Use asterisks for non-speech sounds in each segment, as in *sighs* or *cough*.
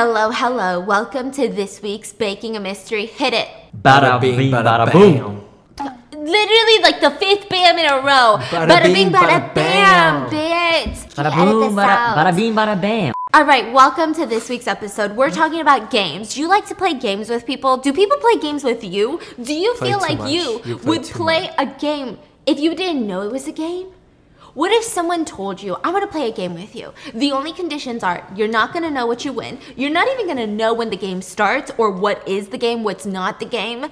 Hello, hello. Welcome to this week's Baking a Mystery. Hit it. Bada bing, bada boom. Literally like the fifth bam in a row. Bada bing, bada bam, bam. bitch. Bada boom, bada, out. bada bam. All right, welcome to this week's episode. We're talking about games. Do you like to play games with people? Do people play games with you? Do you Play feel like much. you, You play would too play a game if you didn't know it was a game? What if someone told you, I want to play a game with you? The only conditions are you're not going to know what you win. You're not even going to know when the game starts or what is the game, what's not the game.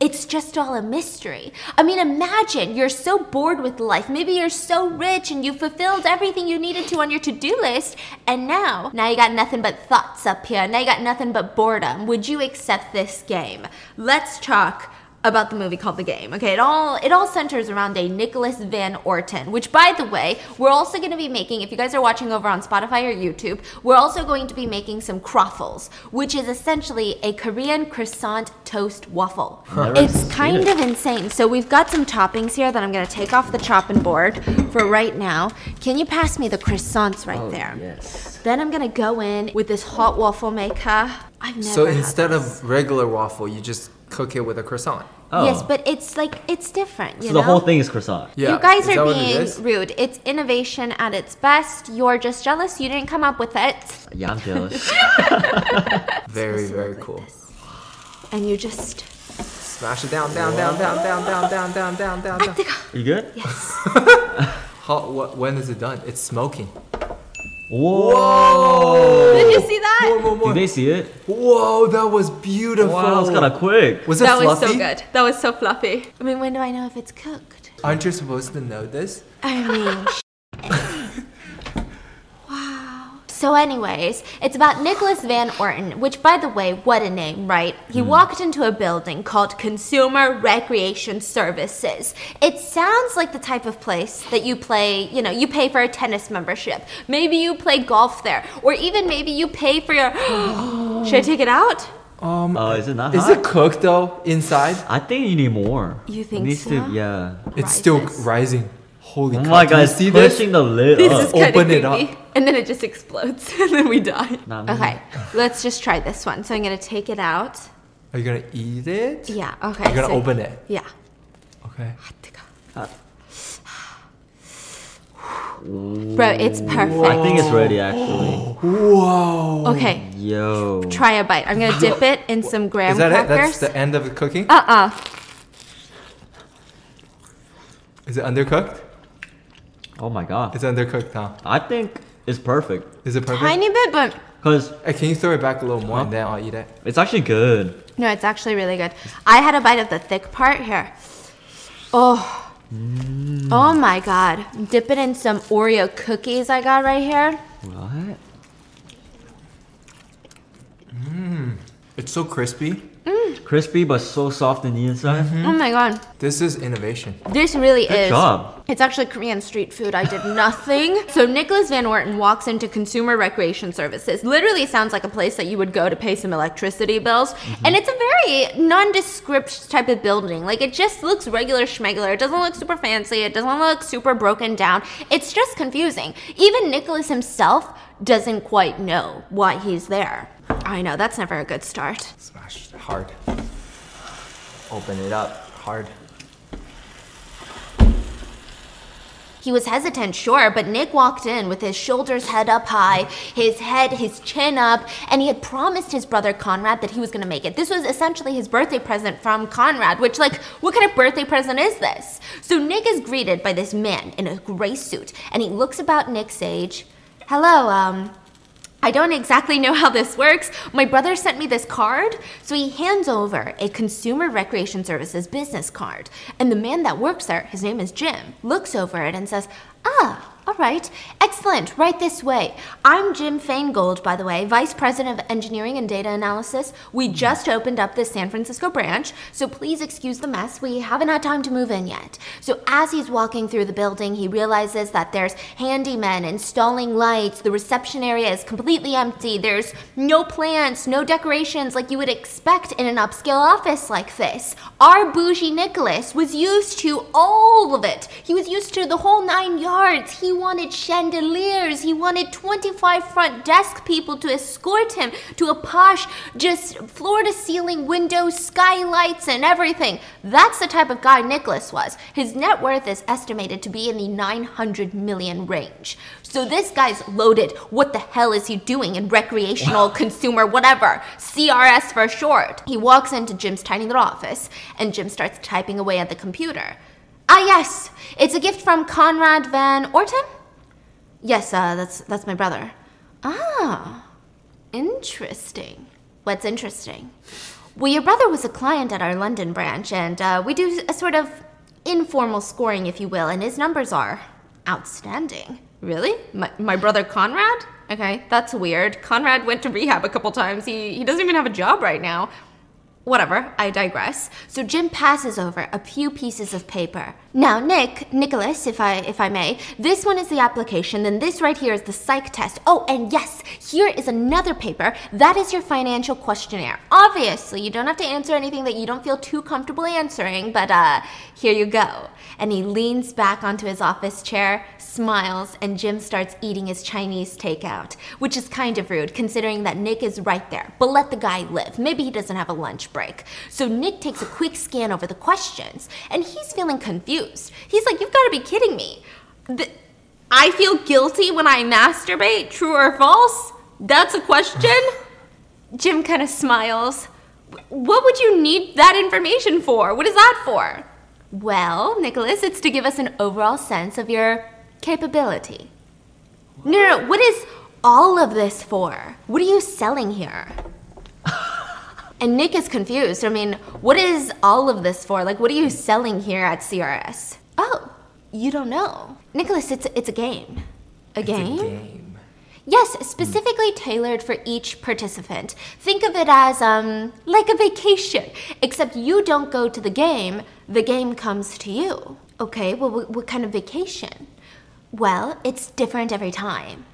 It's just all a mystery. I mean, imagine you're so bored with life. Maybe you're so rich and you fulfilled everything you needed to on your to-do list, and now, now you got nothing but thoughts up here. Now you got nothing but boredom. Would you accept this game? Let's talk about the movie called The Game. Okay, it all it all centers around a Nicholas Van Orton, which by the way, we're also going to be making if you guys are watching over on Spotify or YouTube, we're also going to be making some croffles, which is essentially a Korean croissant toast waffle. Never It's kind it. of insane. So we've got some toppings here that I'm going to take off the chopping board for right now. Can you pass me the croissants right Oh, there? yes. Then I'm going to go in with this hot waffle maker. I've never So instead of regular waffle, you just cook it with a croissant. Oh. Yes, but it's like it's different, you So know? the whole thing is croissant. Yeah. you guys is are that what it being rude. It's innovation at its best. You're just jealous you didn't come up with it. Yeah, I'm jealous. Very, very look like cool. this. And you just Smash it down, down, down, down, down, down, down, down, down, down, down. you good? Yes. How, what, when is it done? It's smoking. Whoa! Did you see that? More, more, more. Did they see it? Whoa, that was beautiful. Wow, that was kind of quick. Was it that was so good. That was so fluffy. I mean, when do I know if it's cooked? Aren't you supposed to know this? I mean, wow. *laughs* So, anyways, it's about Nicholas Van Orton, which, by the way, what a name, right? He walked into a building called Consumer Recreation Services. It sounds like the type of place that you play, you know, you pay for a tennis membership. Maybe you play golf there, or even maybe you pay for your. *gasps* Should I take it out? Um, Oh, is it not is hot? it cooked though inside? I think you need more. You think It think needs so? To, yeah. It's still rising. Holy Oh cow! my god, you it's see this? pushing the lid This oh. up. is kind Open of it up. creepy. And then it just explodes, *laughs* and then we die. Not. Okay, let's just try this one. So I'm gonna take it out. Are you gonna eat it? Yeah. Okay. You're gonna so- open it. Yeah. Okay. Uh. Bro, it's perfect. I think it's ready actually. Whoa. Okay, Yo. try a bite. I'm gonna dip *laughs* it in some graham Is that it? That's the end of the cooking? Uh-uh. Is it undercooked? Oh my god. It's undercooked now. I think it's perfect. Is it perfect? Tiny bit, but Cause Hey, can you throw it back a little more Huh? and then I'll eat it? it's actually good. no, it's actually really good. I had a bite of the thick part here. Oh. Mm. Oh my god. Dip it in some Oreo cookies I got right here. What? Mmm. It's so crispy. Mm. Crispy but so soft in the inside. Mm-hmm. Oh my god. This is innovation. This really Good is. job. It's actually Korean street food. I did *laughs* nothing. so Nicholas Van Orton walks into Consumer Recreation Services. Literally sounds like a place that you would go to pay some electricity bills. Mm-hmm. And it's a very nondescript type of building. Like it just looks regular schmegular. It doesn't look super fancy. It doesn't look super broken down. It's just confusing. Even Nicholas himself doesn't quite know why he's there. I know, that's never a good start. Smash hard. Open it up hard. He was hesitant, sure, but Nick walked in with his shoulders head up high, his head, his chin up, and he had promised his brother Conrad that he was gonna make it. This was essentially his birthday present from Conrad, which, like, what kind of birthday present is this? So Nick is greeted by this man in a gray suit, and he looks about Nick's age. Hello, um, I don't exactly know how this works. My brother sent me this card, so he hands over a Consumer Recreation Services business card. And the man that works there, his name is Jim, looks over it and says, Ah, all right, excellent, right this way. I'm Jim Feingold, by the way, Vice President of Engineering and Data Analysis. We just opened up the San Francisco branch, so please excuse the mess. We haven't had time to move in yet. So as he's walking through the building, he realizes that there's handymen installing lights. The reception area is completely empty. There's no plants, no decorations like you would expect in an upscale office like this. Our bougie Nicholas was used to all of it. He was used to the whole nine yards. He wanted chandeliers. He wanted 25 front desk people to escort him to a posh, just floor to ceiling windows, skylights, and everything. That's the type of guy Nicholas was. His net worth is estimated to be in the 900 million range. So this guy's loaded. What the hell is he doing in recreational, consumer, whatever? CRS for short. He walks into Jim's tiny little office, and Jim starts typing away at the computer. Ah, yes, it's a gift from Conrad Van Orton. Yes, uh, that's that's my brother. Ah, interesting. What's interesting? Well, your brother was a client at our London branch, and uh, we do a sort of informal scoring, if you will, and his numbers are outstanding. Really? My, my brother Conrad? Okay, that's weird. Conrad went to rehab a couple times. He, he doesn't even have a job right now. Whatever, I digress. So Jim passes over a few pieces of paper. Now, Nick, Nicholas, if I if I may, this one is the application, then this right here is the psych test. Oh, and yes, here is another paper. That is your financial questionnaire. Obviously, you don't have to answer anything that you don't feel too comfortable answering, but uh here you go. And he leans back onto his office chair, smiles, and Jim starts eating his Chinese takeout, which is kind of rude considering that Nick is right there. But let the guy live. Maybe he doesn't have a lunch break. So Nick takes a quick scan over the questions, and he's feeling confused. He's like, You've got to be kidding me. Th- I feel guilty when I masturbate, true or false? That's a question? *laughs* Jim kind of smiles. What would you need that information for? What is that for? Well, Nicholas, it's to give us an overall sense of your capability. No, no, no. What is all of this for? What are you selling here? *laughs* and Nick is confused. I mean, what is all of this for? Like, what are you selling here at CRS? Oh, you don't know. Nicholas, it's, it's a game. A game? A game. Yes, specifically tailored for each participant. Think of it as um like a vacation, except you don't go to the game, the game comes to you. Okay, well what, what kind of vacation? Well, it's different every time.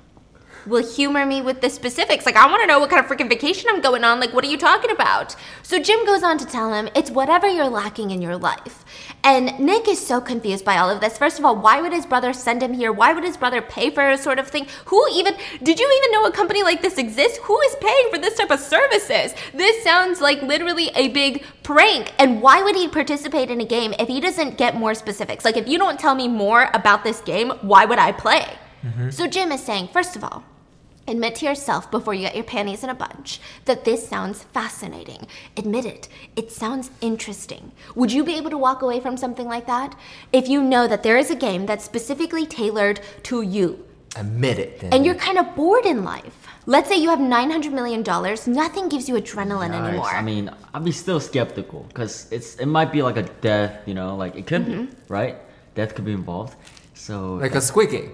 Will humor me with the specifics. Like, I want to know what kind of freaking vacation I'm going on. Like, what are you talking about? So, Jim goes on to tell him it's whatever you're lacking in your life. And Nick is so confused by all of this. First of all, why would his brother send him here? Why would his brother pay for a sort of thing? Who even, did you even know a company like this exists? Who is paying for this type of services? This sounds like literally a big prank. And why would he participate in a game if he doesn't get more specifics? Like, if you don't tell me more about this game, why would I play? Mm-hmm. So, Jim is saying, first of all, Admit to yourself before you get your panties in a bunch that this sounds fascinating. Admit it. It sounds interesting. Would you be able to walk away from something like that? If you know that there is a game that's specifically tailored to you Admit it. Then. and you're kind of bored in life. Let's say you have $900 million, nothing gives you adrenaline Nice. anymore. I mean, I'd be still skeptical because it's it might be like a death, you know, like it could Mm-hmm. be, right? Death could be involved. So like a squid game.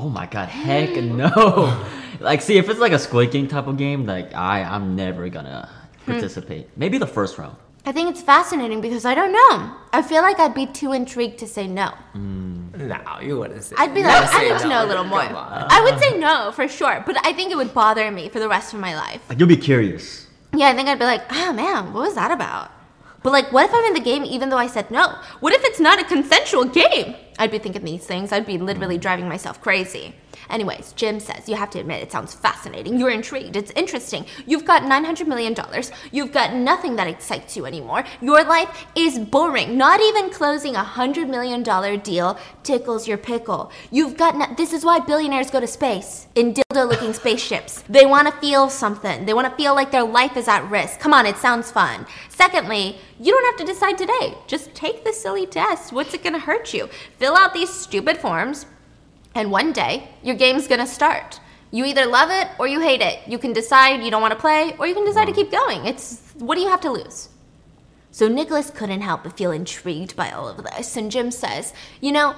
Oh my god, heck *gasps* no. *laughs* like see if it's like a Squid Game type of game, like I I'm never gonna Hmm. participate. Maybe the first round. I think it's fascinating because I don't know. I feel like I'd be too intrigued to say no. No, you wouldn't say. I'd be never like, I say need to know a little more. I would say no for sure, but I think it would bother me for the rest of my life. Like you'll be curious. Yeah, I think I'd be like, oh man, what was that about? But like, what if I'm in the game even though I said no? What if it's not a consensual game? I'd be thinking these things. I'd be literally driving myself crazy. Anyways, Jim says, you have to admit it sounds fascinating. You're intrigued. It's interesting. You've got $900 million. You've got nothing that excites you anymore. Your life is boring. Not even closing a $100 million deal tickles your pickle. You've got, no- this is why billionaires go to space in dildo looking spaceships. They want to feel something. They want to feel like their life is at risk. Come on, it sounds fun. Secondly, you don't have to decide today. Just take the silly test. What's it going to hurt you? Fill out these stupid forms, and one day, your game's gonna start. You either love it or you hate it. You can decide you don't wanna play, or you can decide to keep going. It's what do you have to lose? So Nicholas couldn't help but feel intrigued by all of this, and Jim says, You know,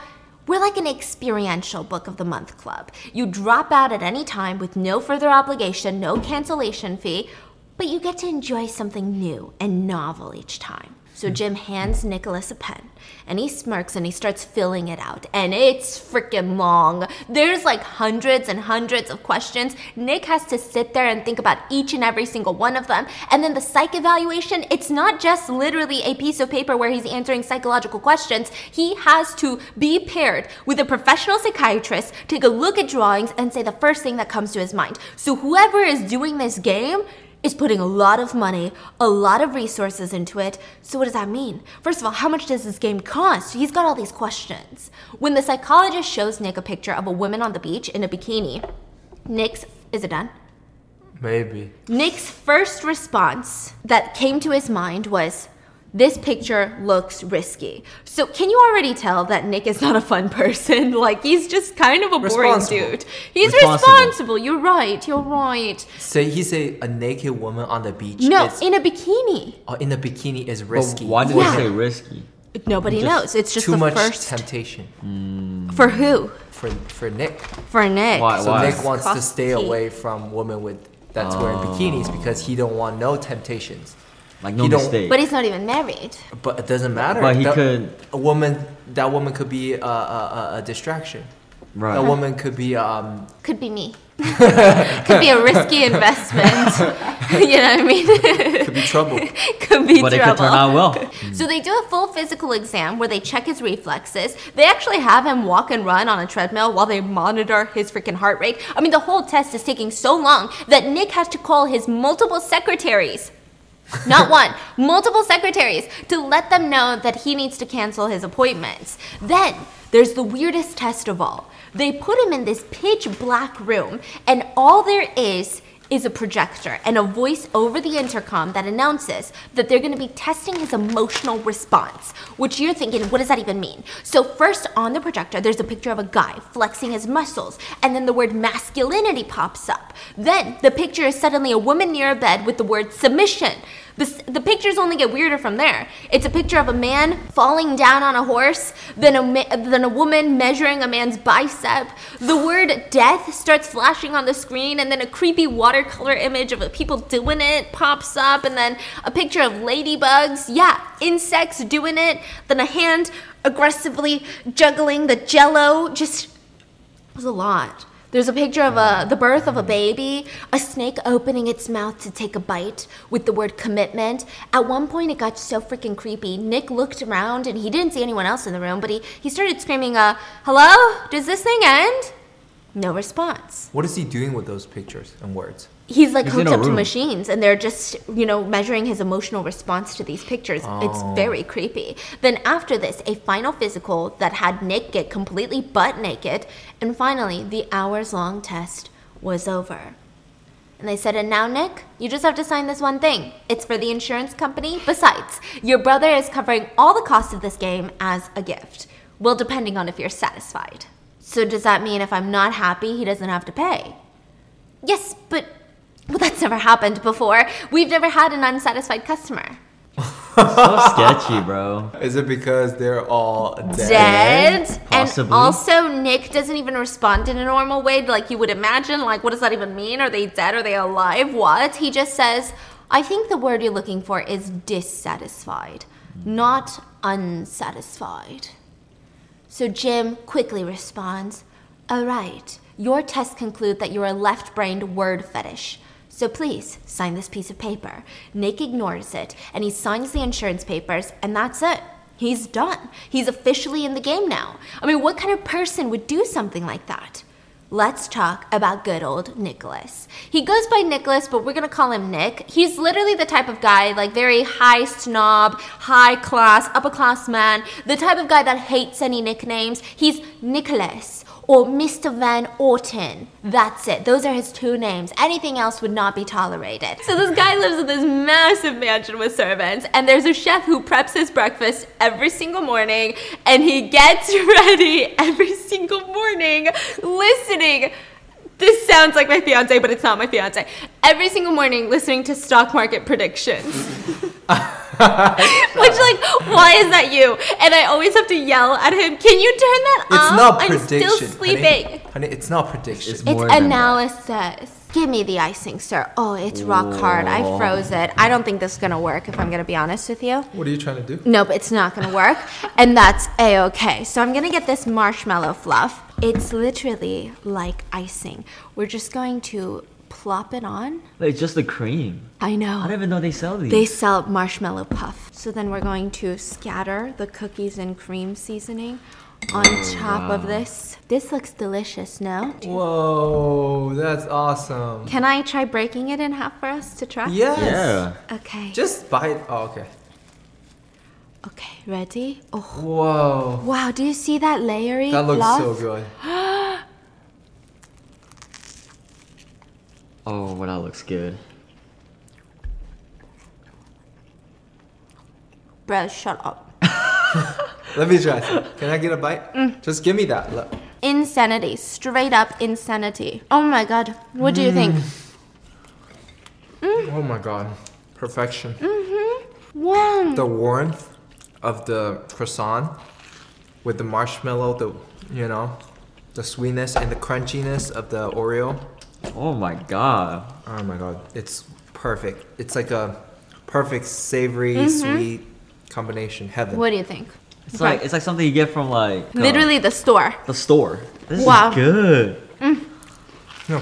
we're like an experiential book of the month club. You drop out at any time with no further obligation, no cancellation fee, but you get to enjoy something new and novel each time. So Jim hands Nicholas a pen and he smirks and he starts filling it out. And it's freaking long. There's like hundreds and hundreds of questions. Nick has to sit there and think about each and every single one of them. And then the psych evaluation, it's not just literally a piece of paper where he's answering psychological questions. He has to be paired with a professional psychiatrist, take a look at drawings, and say the first thing that comes to his mind. So whoever is doing this game, is putting a lot of money, a lot of resources into it. So, what does that mean? First of all, how much does this game cost? He's got all these questions. When the psychologist shows Nick a picture of a woman on the beach in a bikini, Nick's, is it done? Maybe. Nick's first response that came to his mind was, this picture looks risky. So, can you already tell that Nick is not a fun person? *laughs* Like, he's just kind of a boring dude. He's Responsible. responsible. You're right. You're right. Say he say a naked woman on the beach. No, is, in a bikini. oh, in a bikini is risky. But risky. why did Yeah. they say risky? Nobody Just knows. It's just Too the much first. temptation hmm. For who? for for Nick. For Nick. Why- So why? Nick wants to stay away from women with that's wearing bikinis oh. because he don't want no temptations. Like no You don't- mistake. But he's not even married. But it doesn't matter. But he That- could- A woman, that woman could be a, a, a, a distraction. right. A woman could be um. Could be me. *laughs* Could be a risky investment. *laughs* you know what I mean? Could be trouble. *laughs* could be trouble. but it could turn out well. So they do a full physical exam where they check his reflexes. They actually have him walk and run on a treadmill while they monitor his freaking heart rate. I mean, the whole test is taking so long that Nick has to call his multiple secretaries. Not one, multiple secretaries to let them know that he needs to cancel his appointments. Then there's the weirdest test of all. They put him in this pitch black room, and all there is is a projector and a voice over the intercom that announces that they're going to be testing his emotional response. Which you're thinking, what does that even mean? So, first on the projector, there's a picture of a guy flexing his muscles, and then the word masculinity pops up. Then the picture is suddenly a woman near a bed with the word submission. The, pictures only get weirder from there. It's a picture of a man falling down on a horse, then a, then a woman measuring a man's bicep. The word death starts flashing on the screen, and then a creepy watercolor image of people doing it pops up, and then a picture of ladybugs. Yeah, insects doing it. Then a hand aggressively juggling the jello. Just it was a lot. There's a picture of a, the birth of a baby, a snake opening its mouth to take a bite with the word commitment. At one point, it got so freaking creepy. Nick looked around and he didn't see anyone else in the room, but he, he started screaming, uh, Hello? Does this thing end? No response. What is he doing with those pictures and words? He's like He's hooked up to machines and they're just, you know, measuring his emotional response to these pictures. It's very creepy. Then after this, a final physical that had Nick get completely butt naked. And finally, the hours long test was over. And they said, and now, Nick, you just have to sign this one thing. It's for the insurance company. Besides, your brother is covering all the costs of this game as a gift. Well, depending on if you're satisfied. So, does that mean if I'm not happy, he doesn't have to pay? Yes, but well, that's never happened before. We've never had an unsatisfied customer. so sketchy, bro. Is it because they're all dead? Dead. And Possibly. also, Nick doesn't even respond in a normal way, like you would imagine. Like, what does that even mean? Are they dead? Are they alive? What? He just says, I think the word you're looking for is dissatisfied, not unsatisfied. So Jim quickly responds, All right, your tests conclude that you're a left brained word fetish. So please sign this piece of paper. Nick ignores it and he signs the insurance papers, and that's it. He's done. He's officially in the game now. I mean, what kind of person would do something like that? Let's talk about good old Nicholas. He goes by Nicholas, but we're gonna call him Nick. He's literally the type of guy, like very high snob, high class, upper class man, the type of guy that hates any nicknames. He's Nicholas or Mr. Van Orton. That's it. Those are his two names. Anything else would not be tolerated. So this guy lives in this massive mansion with servants, and there's a chef who preps his breakfast every single morning, and he gets *laughs* ready every single morning listening. This sounds like my fiance, but it's not my fiance. Every single morning listening to stock market predictions. *laughs* *laughs* Which, like, why is that you? And I always have to yell at him, Can you turn that It's off? not I'm prediction. still sleeping. Honey. Honey, it's not prediction. It's It's more than that. analysis. Give me the icing, sir. Oh, it's rock hard. I froze it. I don't think this is gonna work if I'm gonna be honest with you. What are you trying to do? Nope, it's not gonna work. and that's a okay. So I'm gonna get this marshmallow fluff. It's literally like icing. We're just going to plop it on. Like just the cream. I know. I know. didn't even know they sell these. They sell marshmallow puff. So then we're going to scatter the cookies and cream seasoning on oh, top of this. This looks delicious, no? Whoa, that's awesome. Can I try breaking it in half for us to try? Yes. yeah. Okay. Just bite. Oh, okay. Okay, ready? Oh, Whoa. wow, do you see that layery That looks fluff? so good. *gasps* *gasps* *gasps* Oh, well, that looks good. Bro, shut up. *laughs* Let me try. some. Can I get a bite? Mm. Just give me that. Look. Insanity. Straight up insanity. Oh my god. What do you think? Oh my god. Perfection. Wow. The warmth of the croissant with the marshmallow, the you know, the sweetness and the crunchiness of the Oreo. Oh my god. Oh my god, it's perfect. It's like a perfect savory, Mm-hmm. sweet combination. Heaven. What do you think? It's like it's like something you get from like uh, Literally the store. the store. This Wow. is good. No.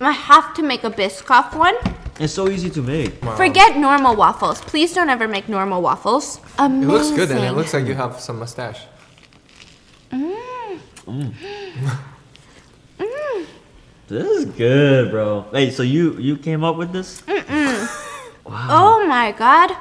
I have to make a Biscoff one. It's so easy to make. Wow. Forget normal waffles. Please don't ever make normal waffles. It looks good and it looks like you have some mustache. *laughs* This is good, bro. Hey, so you you came up with this? *laughs* Oh my god.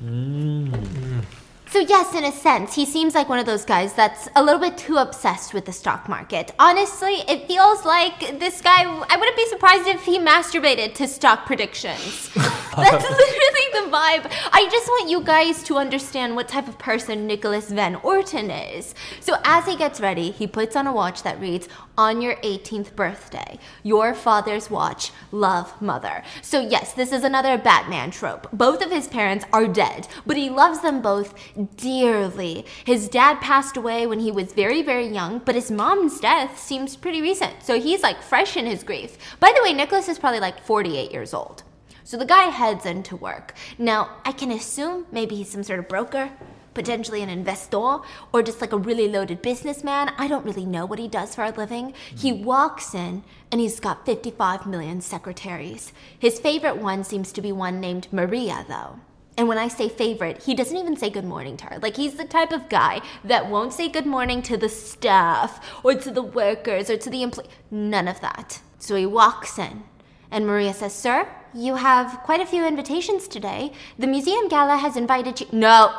Mm. Mm. So yes, in a sense, he seems like one of those guys that's a little bit too obsessed with the stock market. Honestly, it feels like this guy. I wouldn't be surprised if he masturbated to stock predictions. *laughs* that's literally the vibe. I just want you guys to understand what type of person Nicholas Van Orton is. So as he gets ready, he puts on a watch that reads, "On your 18th birthday, your father's watch, love, mother." So yes, this is another Batman trope. Both of his parents are dead, but he loves them both dearly. His dad passed away when he was very, very young, but his mom's death seems pretty recent. So he's like fresh in his grief. By the way, Nicholas is probably like 48 years old. So the guy heads into work. Now, I can assume maybe he's some sort of broker, potentially an investor, or just like a really loaded businessman. I don't really know what he does for a living. He hmm. walks in and he's got 55 million secretaries. His favorite one seems to be one named Maria, though. And when I say favorite, he doesn't even say good morning to her. Like, he's the type of guy that won't say good morning to the staff or to the workers or to the employee. None of that. So he walks in, and Maria says, Sir, you have quite a few invitations today. The museum gala has invited you. No.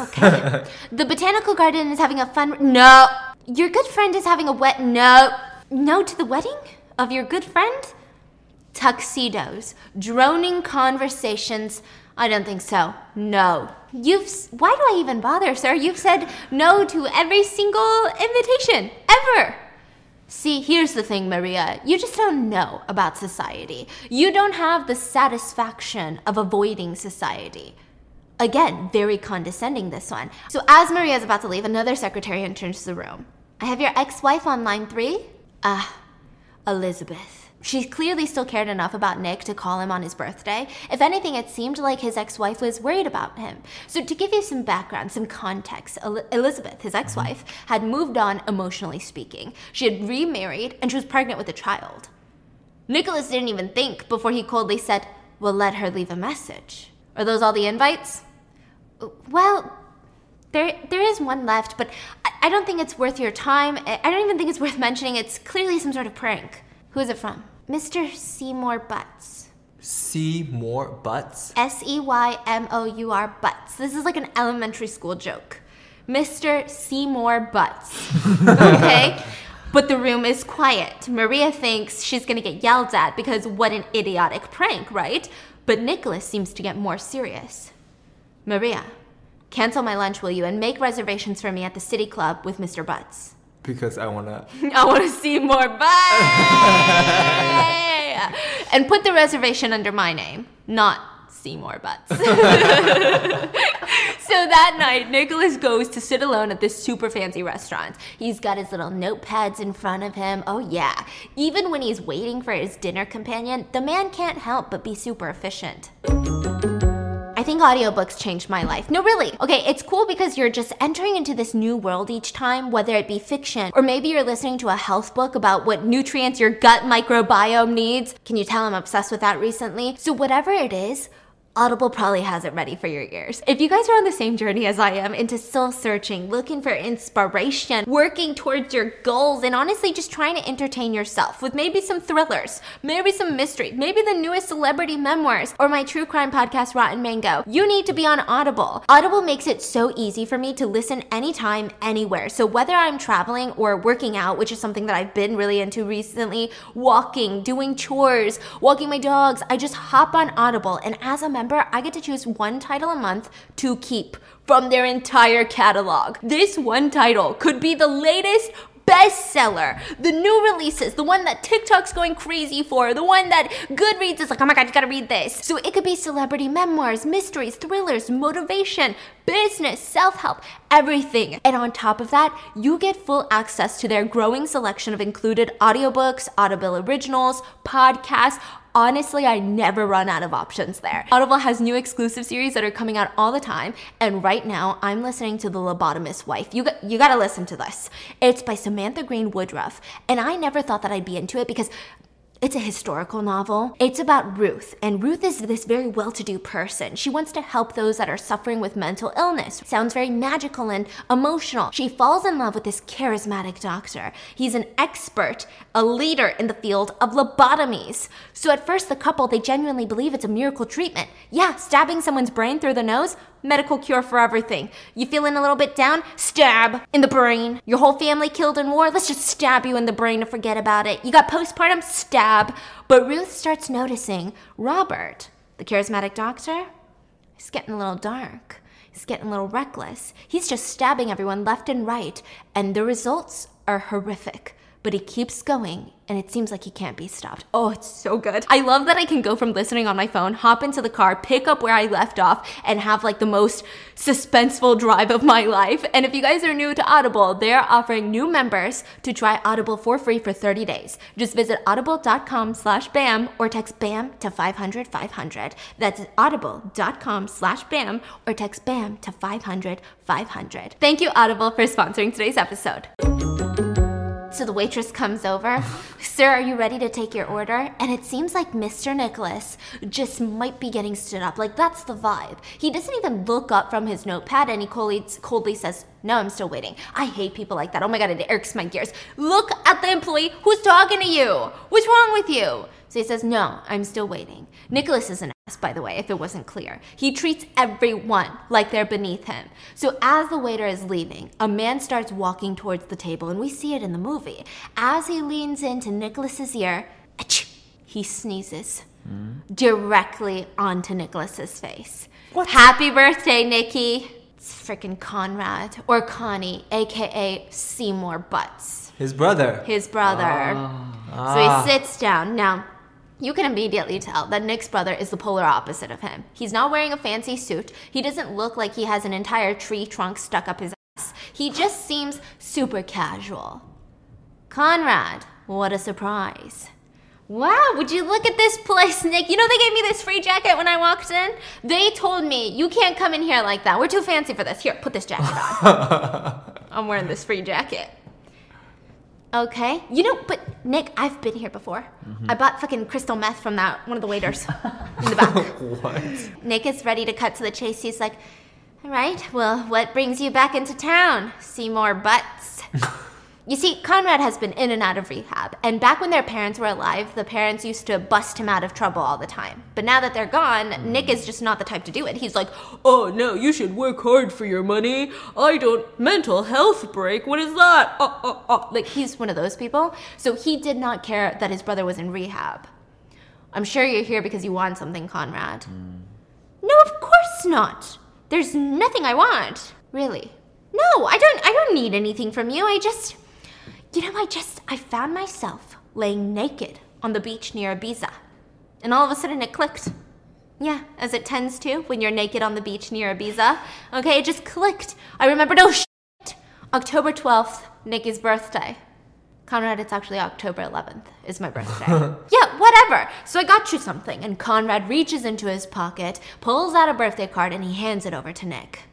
Okay. *laughs* the botanical garden is having a fun. No. Your good friend is having a wet. No. No to the wedding of your good friend? tuxedos, droning conversations. I don't think so. No. You've. Why do I even bother, sir? You've said no to every single invitation, ever. See, here's the thing, Maria. You just don't know about society. You don't have the satisfaction of avoiding society. Again, very condescending, this one. So, as Maria is about to leave, another secretary enters the room. I have your ex wife on line three? Ah, Elizabeth. She clearly still cared enough about Nick to call him on his birthday. If anything, it seemed like his ex wife was worried about him. So, to give you some background, some context, El- Elizabeth, his ex wife, had moved on emotionally speaking. She had remarried and she was pregnant with a child. Nicholas didn't even think before he coldly said, Well, let her leave a message. Are those all the invites? Well, there, there is one left, but I, I don't think it's worth your time. I I don't even think it's worth *laughs* mentioning. It's clearly some sort of prank. Who is it from? Mr. Seymour Butts. See more butts. S E Y M O U R Butts. This is like an elementary school joke. Mr. Seymour Butts. *laughs* Okay? But the room is quiet. Maria thinks she's gonna get yelled at because what an idiotic prank, right? But Nicholas seems to get more serious. Maria, cancel my lunch, will you, and make reservations for me at the City Club with Mr. Butts. Because I wanna. *laughs* I want to see more butts. *laughs* and put the reservation under my name, not see more butts. *laughs* so that night, Nicholas goes to sit alone at this super fancy restaurant. He's got his little notepads in front of him. Oh, yeah. Even when he's waiting for his dinner companion, the man can't help but be super efficient. I think audiobooks changed my life. No, really. Okay, it's cool because you're just entering into this new world each time, whether it be fiction or maybe you're listening to a health book about what nutrients your gut microbiome needs. Can you tell I'm obsessed with that recently? So, whatever it is, Audible probably has it ready for your ears. If you guys are on the same journey as I am into soul searching, looking for inspiration, working towards your goals, and honestly just trying to entertain yourself with maybe some thrillers, maybe some mystery, maybe the newest celebrity memoirs, or my true crime podcast, Rotten Mango, you need to be on Audible. Audible makes it so easy for me to listen anytime, anywhere. So whether I'm traveling or working out, which is something that I've been really into recently, walking, doing chores, walking my dogs, I just hop on Audible, and as a I get to choose one title a month to keep from their entire catalog. This one title could be the latest bestseller, the new releases, the one that TikTok's going crazy for, the one that Goodreads is like, oh my god, you gotta read this. So it could be celebrity memoirs, mysteries, thrillers, motivation, business, self help, everything. And on top of that, you get full access to their growing selection of included audiobooks, Audible originals, podcasts, Honestly, I never run out of options there. Audible has new exclusive series that are coming out all the time, and right now I'm listening to The Lobotomist Wife. You you got to listen to this. It's by Samantha Greene Woodruff, and I never thought that I'd be into it because it's a historical novel. It's about Ruth, and Ruth is this very well to do person. She wants to help those that are suffering with mental illness. Sounds very magical and emotional. She falls in love with this charismatic doctor. He's an expert, a leader in the field of lobotomies. So at first, the couple, they genuinely believe it's a miracle treatment. Yeah, stabbing someone's brain through the nose, medical cure for everything. You feeling a little bit down? Stab in the brain. Your whole family killed in war? Let's just stab you in the brain to forget about it. You got postpartum? Stab. But Ruth starts noticing Robert, the charismatic doctor, is getting a little dark. He's getting a little reckless. He's just stabbing everyone left and right, and the results are horrific but he keeps going and it seems like he can't be stopped. Oh, it's so good. I love that I can go from listening on my phone, hop into the car, pick up where I left off, and have like the most suspenseful drive of my life. And if you guys are new to Audible, they're offering new members to try Audible for free for 30 days. Just visit audible.com slash BAM or text BAM to 500 500. That's audible.com slash BAM or text BAM to 500 500. Thank you, Audible, for sponsoring today's episode. So the waitress comes over. Uh-huh. Sir, are you ready to take your order? And it seems like Mr. Nicholas just might be getting stood up. Like, that's the vibe. He doesn't even look up from his notepad and he coldly, coldly says, No, I'm still waiting. I hate people like that. Oh my God, it irks my gears. Look at the employee who's talking to you. What's wrong with you? So he says, No, I'm still waiting. Nicholas is an ass, by the way, if it wasn't clear. He treats everyone like they're beneath him. So as the waiter is leaving, a man starts walking towards the table, and we see it in the movie. As he leans into Nicholas's ear, he sneezes directly onto Nicholas's face. What? Happy birthday, Nikki. It's freaking Conrad or Connie, aka Seymour Butts His brother. his brother. Ah. So he sits down. Now, you can immediately tell that Nick's brother is the polar opposite of him. He's not wearing a fancy suit. He doesn't look like he has an entire tree trunk stuck up his ass. He just seems super casual. Conrad, what a surprise. Wow, would you look at this place, Nick? You know they gave me this free jacket when I walked in? They told me, you can't come in here like that. We're too fancy for this. Here, put this jacket on. *laughs* I'm wearing this free jacket. Okay. You know, but Nick, I've been here before. Mm-hmm. I bought fucking crystal meth from that one of the waiters *laughs* in the back. what? Nick is ready to cut to the chase. He's like, All right, well, what brings you back into town? See more butts. *laughs* you see, Conrad has been in and out of rehab, and back when their parents were alive, the parents used to bust him out of trouble all the time. But now that they're gone, Nick is just not the type to do it. He's like, Oh no, you should work hard for your money. I don't. Mental health break? What is that? Oh, oh, oh. Like, he's one of those people. So he did not care that his brother was in rehab. I'm sure you're here because you want something, Conrad. Hmm. No, of course not. There's nothing I want. Really? No, I don't I don't need anything from you. I just you know, I just I found myself laying naked on the beach near Ibiza. And all of a sudden it clicked. Yeah, as it tends to when you're naked on the beach near Ibiza. Okay, it just clicked. I remembered, oh shit! October 12th, Nikki's birthday. Conrad, it's actually October 11th, is my birthday. *laughs* yeah, whatever. So I got you something. And Conrad reaches into his pocket, pulls out a birthday card, and he hands it over to Nick.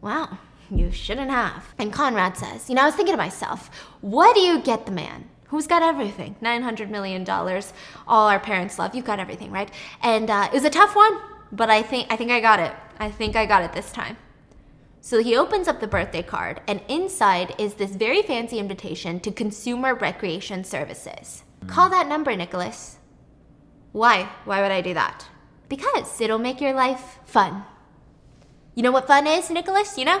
Wow, you shouldn't have. And Conrad says, You know, I was thinking to myself, what do you get the man? Who's got everything? $900 million. All our parents love. You've got everything, right? And uh, it was a tough one, but I think, I think I got it. I think I got it this time. So he opens up the birthday card, and inside is this very fancy invitation to Consumer Recreation Services. Call that number, Nicholas. Why? Why would I do that? Because it'll make your life fun. You know what fun is, Nicholas? You know?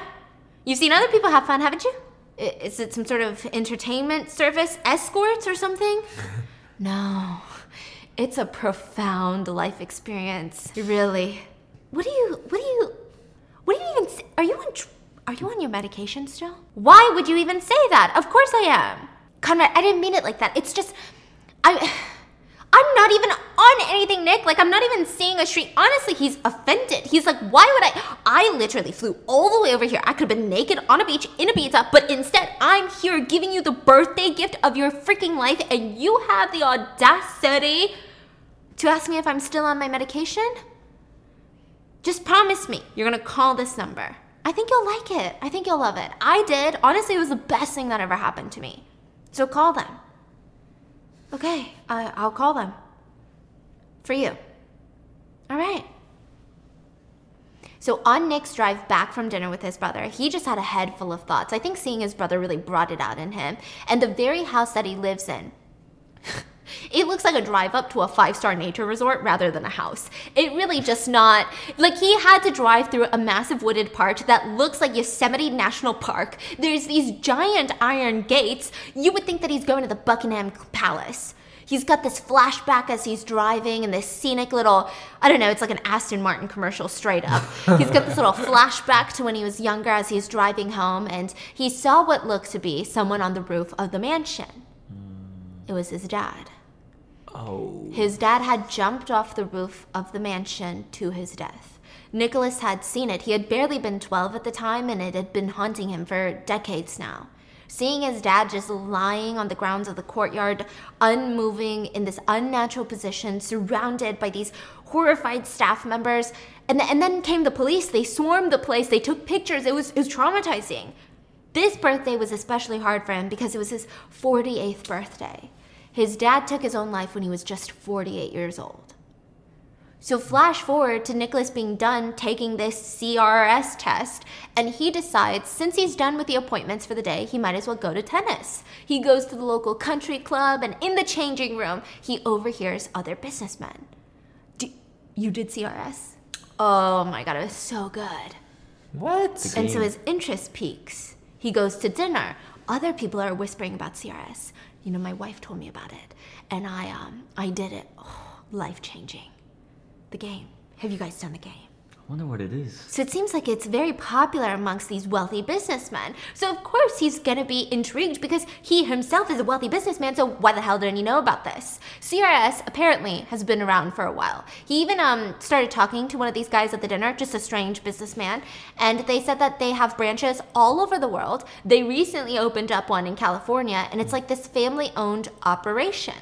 You've seen other people have fun, haven't you? Is it some sort of entertainment service, escorts or something? *laughs* no. It's a profound life experience. Really. What do you what do you what do you even say? Are you on are you on your medication still? Why would you even say that? Of course I am. Conrad, I didn't mean it like that. It's just I I'm not even on anything, Nick. Like, I'm not even seeing a street. Honestly, he's offended. He's like, why would I? I literally flew all the way over here. I could have been naked on a beach in Ibiza, but instead, I'm here giving you the birthday gift of your freaking life, and you have the audacity to ask me if I'm still on my medication? Just promise me you're gonna call this number. I think you'll like it. I think you'll love it. I did. Honestly, it was the best thing that ever happened to me. So call them. Okay, I, I'll call them. For you. All right. So on Nick's drive back from dinner with his brother, he just had a head full of thoughts. I think seeing his brother really brought it out in him. And the very house that he lives in, it looks like a drive up to a five star nature resort rather than a house. It really just not like he had to drive through a massive wooded park that looks like Yosemite National Park. There's these giant iron gates. You would think that he's going to the Buckingham Palace. He's got this flashback as he's driving and this scenic little, I don't know, it's like an Aston Martin commercial straight up. *laughs* he's got this little flashback to when he was younger as he's driving home and he saw what looked to be someone on the roof of the mansion. It was his dad. Oh. His dad had jumped off the roof of the mansion to his death. Nicholas had seen it. He had barely been 12 at the time, and it had been haunting him for decades now. Seeing his dad just lying on the grounds of the courtyard, unmoving in this unnatural position, surrounded by these horrified staff members. And, th- and then came the police. They swarmed the place. They took pictures. It was, it was traumatizing. This birthday was especially hard for him because it was his 48th birthday. His dad took his own life when he was just 48 years old. So, flash forward to Nicholas being done taking this CRS test, and he decides since he's done with the appointments for the day, he might as well go to tennis. He goes to the local country club, and in the changing room, he overhears other businessmen. Do, you did CRS? Oh my god, it was so good. What? And so his interest piques. He goes to dinner. Other people are whispering about CRS. You know, my wife told me about it, and I um I did it. Oh, life changing. The game. Have you guys done the game? I wonder what it is. So it seems like it's very popular amongst these wealthy businessmen. So of course he's gonna be intrigued because he himself is a wealthy businessman. So why the hell didn't he know about this? CRS apparently has been around for a while. He even um started talking to one of these guys at the dinner, just a strange businessman, and they said that they have branches all over the world. They recently opened up one in California, and it's like this family-owned operation.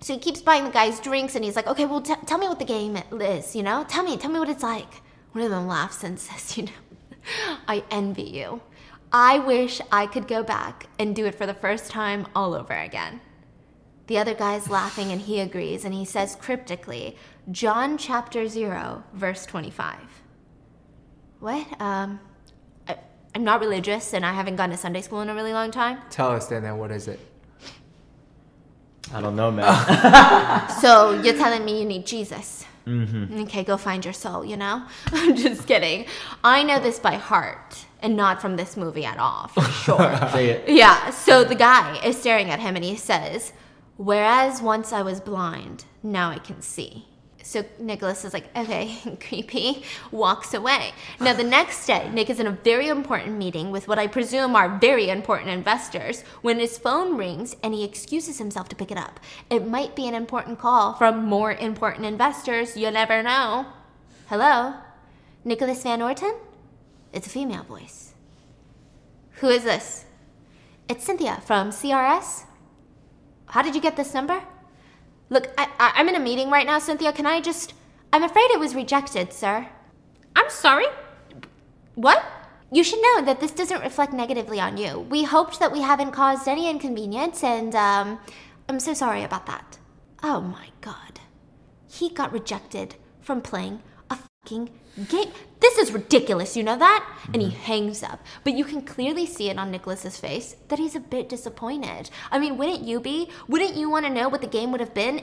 So he keeps buying the guys drinks, and he's like, "Okay, well, t- tell me what the game is. You know, tell me, tell me what it's like." One of them laughs and *laughs* says, "You know, I envy you. I wish I could go back and do it for the first time all over again." The other guy's *sighs* laughing, and he agrees, and he says cryptically, "John chapter zero, verse twenty-five." What? Um, I, I'm not religious, and I haven't gone to Sunday school in a really long time. Tell us, then. What is it? I don't know, man. *laughs* *laughs* So you're telling me you need Jesus? Mm-hmm. Okay, go find your soul, you know? *laughs* I'm just kidding. I know this by heart and not from this movie at all, for *laughs* sure. Say it. yeah, so the guy is staring at him and he says, Whereas once I was blind, now I can see. So Nicholas is like, okay, *laughs* creepy, walks away. Now, the next day, Nick is in a very important meeting with what I presume are very important investors when his phone rings and he excuses himself to pick it up. It might be an important call from more important investors, you never know. Hello? Nicholas Van Orton? It's a female voice. Who is this? It's Cynthia from CRS. How did you get this number? Look, I, I, I'm in a meeting right now, Cynthia. Can I just. I'm afraid it was rejected, sir. I'm sorry? What? You should know that this doesn't reflect negatively on you. We hoped that we haven't caused any inconvenience, and, um, I'm so sorry about that. Oh my god. He got rejected from playing fucking game. This is ridiculous, you know that? And he mm-hmm. hangs up. But you can clearly see it on Nicholas's face that he's a bit disappointed. I mean, wouldn't you be? Wouldn't you want to know what the game would have been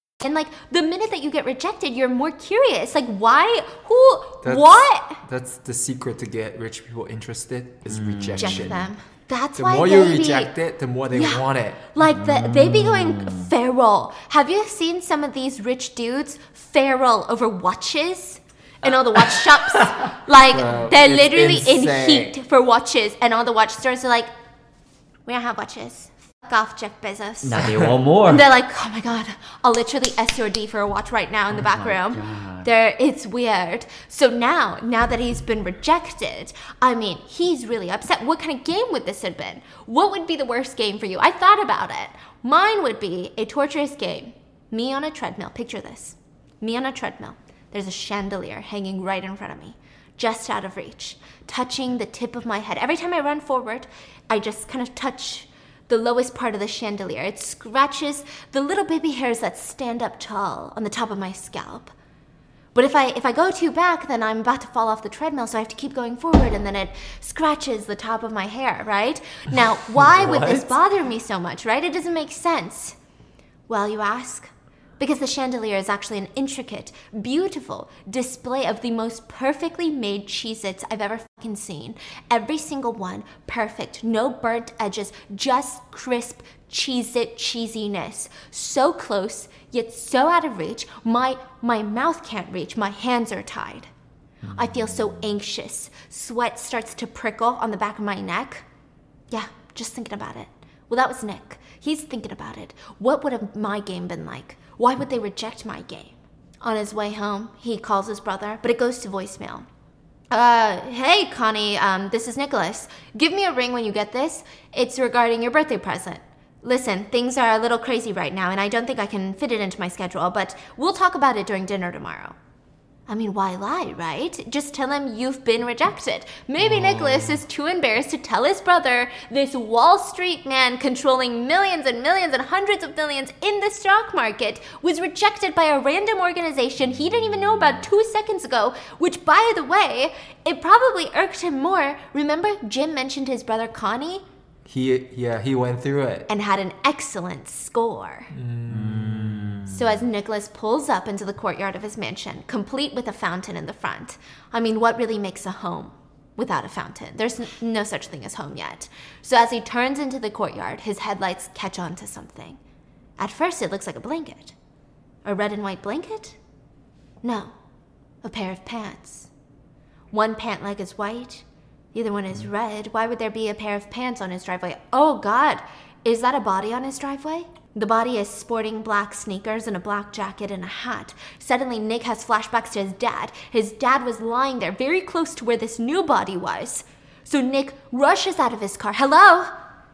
And like the minute that you get rejected, you're more curious. Like why? Who? That's, what? That's the secret to get rich people interested is mm. Reject rejection. them. That's why. The why more they you be- reject it, the more they Yeah. want it. Like the, they be going mm. feral. Have you seen some of these rich dudes feral over watches? And all the watch *laughs* shops, like Bro, they're it's literally in heat for watches, and all the watch stores are like, "We don't have watches. Fuck off, Jeff Bezos." Now they want more. And they're like, oh my god, I'll literally S your D for a watch right now in the oh back my room. God. There, it's weird. So now, now that he's been rejected, I mean, he's really upset. What kind of game would this have been? What would be the worst game for you? I thought about it. Mine would be a torturous game. Me on a treadmill. Picture this. Me on a treadmill. There's a chandelier hanging right in front of me, just out of reach, touching the tip of my head. Every time I run forward, I just kind of touch the lowest part of the chandelier. It scratches the little baby hairs that stand up tall on the top of my scalp. But if I if I go too back, then I'm about to fall off the treadmill, so I have to keep going forward, and then it scratches the top of my hair, right? Now, why would this *laughs* bother me so much, right? It doesn't make sense. Well, you ask? Because the chandelier is actually an intricate, beautiful display of the most perfectly made Cheez Its I've ever fucking seen. Every single one perfect, no burnt edges, just crisp Cheez It cheesiness. So close, yet so out of reach, my, my mouth can't reach, my hands are tied. I feel so anxious. Sweat starts to prickle on the back of my neck. Yeah, just thinking about it. Well, that was Nick. He's thinking about it. What would have my game been like? Why would they reject my game? On his way home, he calls his brother, but it goes to voicemail. Uh, hey, Connie, um, this is Nicholas. Give me a ring when you get this. It's regarding your birthday present. Listen, things are a little crazy right now, and I don't think I can fit it into my schedule, but we'll talk about it during dinner tomorrow. I mean, why lie, right? Just tell him you've been rejected. Maybe Nicholas is too embarrassed to tell his brother, this Wall Street man controlling millions and millions and hundreds of millions in the stock market, was rejected by a random organization he didn't even know about two seconds ago, which, by the way, it probably irked him more. Remember, Jim mentioned his brother Connie He yeah, he went through it. and had an excellent score. Mm. So as Nicholas pulls up into the courtyard of his mansion, complete with a fountain in the front, I mean, what really makes a home without a fountain? There's no such thing as home yet. So as he turns into the courtyard, his headlights catch on to something. At first, it looks like a blanket. A red and white blanket? No, a pair of pants. One pant leg is white, the other one is red. Why would there be a pair of pants on his driveway? Oh god, is that a body on his driveway? The body is sporting black sneakers and a black jacket and a hat. Suddenly, Nick has flashbacks to his dad. His dad was lying there very close to where this new body was. So Nick rushes out of his car. Hello?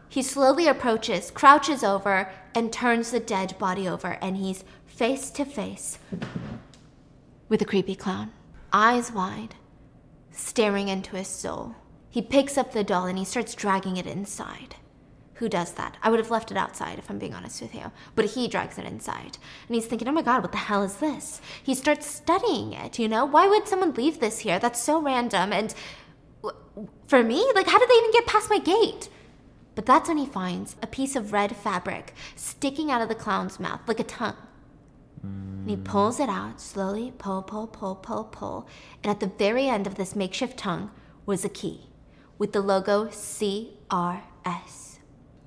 He slowly approaches, crouches over, and turns the dead body over, and he's face to face with a creepy clown, eyes wide, staring into his soul. He picks up the doll and he starts dragging it inside. Who does that? I would have left it outside if I'm being honest with you. But he drags it inside. And he's thinking, oh my god, what the hell is this? He starts studying it, you know? Why would someone leave this here? That's so random. And for me, like, how did they even get past my gate? But that's when he finds a piece of red fabric sticking out of the clown's mouth like a tongue. And he mm. pulls it out slowly, pull, pull, pull, pull, pull. And at the very end of this makeshift tongue was a key with the logo CRS.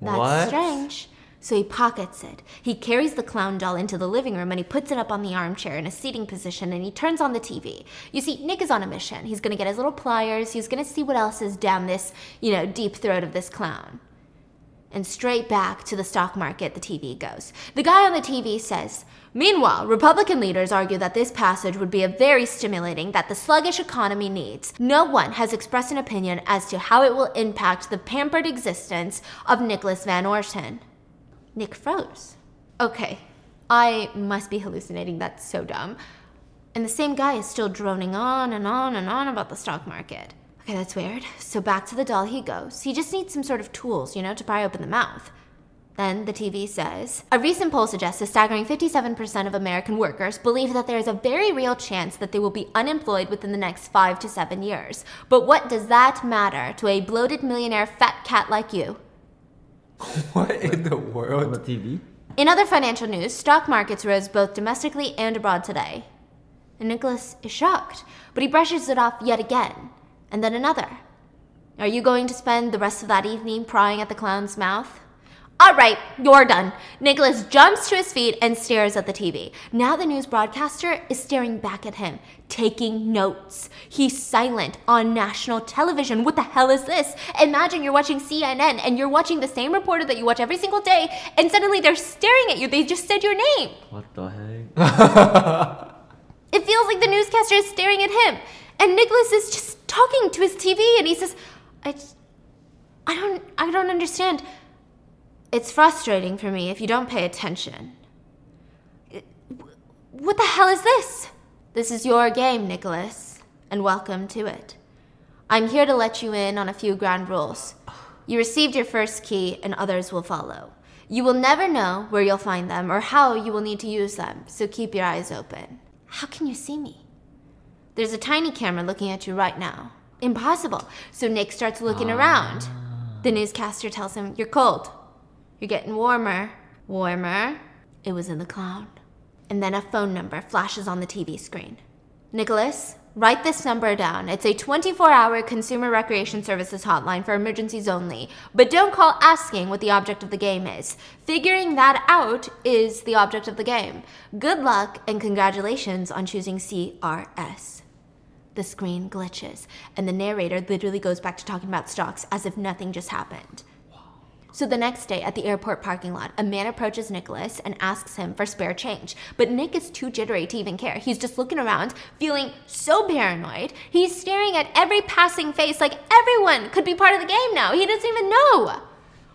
That's What? strange. So he pockets it. He carries the clown doll into the living room and he puts it up on the armchair in a seating position and he turns on the TV. You see, Nick is on a mission. He's gonna get his little pliers, he's gonna see what else is down this, you know, deep throat of this clown. And straight back to the stock market the TV goes. The guy on the TV says, Meanwhile, Republican leaders argue that this passage would be a very stimulating that the sluggish economy needs. No one has expressed an opinion as to how it will impact the pampered existence of Nicholas Van Orton. Nick froze. Okay, I must be hallucinating. That's so dumb. And the same guy is still droning on and on and on about the stock market. Okay, that's weird. So back to the doll he goes. He just needs some sort of tools, you know, to pry open the mouth. Then the TV says A recent poll suggests a staggering 57% of American workers believe that there is a very real chance that they will be unemployed within the next five to seven years. But what does that matter to a bloated millionaire fat cat like you? *laughs* What in the On the? TV? In other financial news, stock markets rose both domestically and abroad today. And Nicholas is shocked, but he brushes it off yet again, and then another. Are you going to spend the rest of that evening prying at the clown's mouth? All right, you're done. Nicholas jumps to his feet and stares at the TV. Now the news broadcaster is staring back at him, taking notes. He's silent on national television. What the hell is this? Imagine you're watching CNN and you're watching the same reporter that you watch every single day, and suddenly they're staring at you. They just said your name. What the heck? *laughs* It feels like the newscaster is staring at him, and Nicholas is just talking to his TV, and he says, "I, I don't, I don't understand. It's frustrating for me if you don't pay attention. Uh, what the hell is this? This is your game, Nicholas, and welcome to it. I'm here to let you in on a few ground rules. You received your first key, and others will follow. You will never know where you'll find them or how you will need to use them, so keep your eyes open. How can you see me? There's a tiny camera looking at you right now. Impossible. So Nick starts looking around. The ah. newscaster tells him, You're cold. You're getting warmer. Warmer. It was in the clown. And then a phone number flashes on the TV screen. Nicholas, write this number down. It's a 24 hour consumer recreation services hotline for emergencies only. But don't call asking what the object of the game is. Figuring that out is the object of the game. Good luck and congratulations on choosing CRS. The screen glitches, and the narrator literally goes back to talking about stocks as if nothing just happened. So the next day at the airport parking lot, a man approaches Nicholas and asks him for spare change. But Nick is too jittery to even care. He's just looking around, feeling so paranoid. He's staring at every passing face like everyone could be part of the game now. He doesn't even know.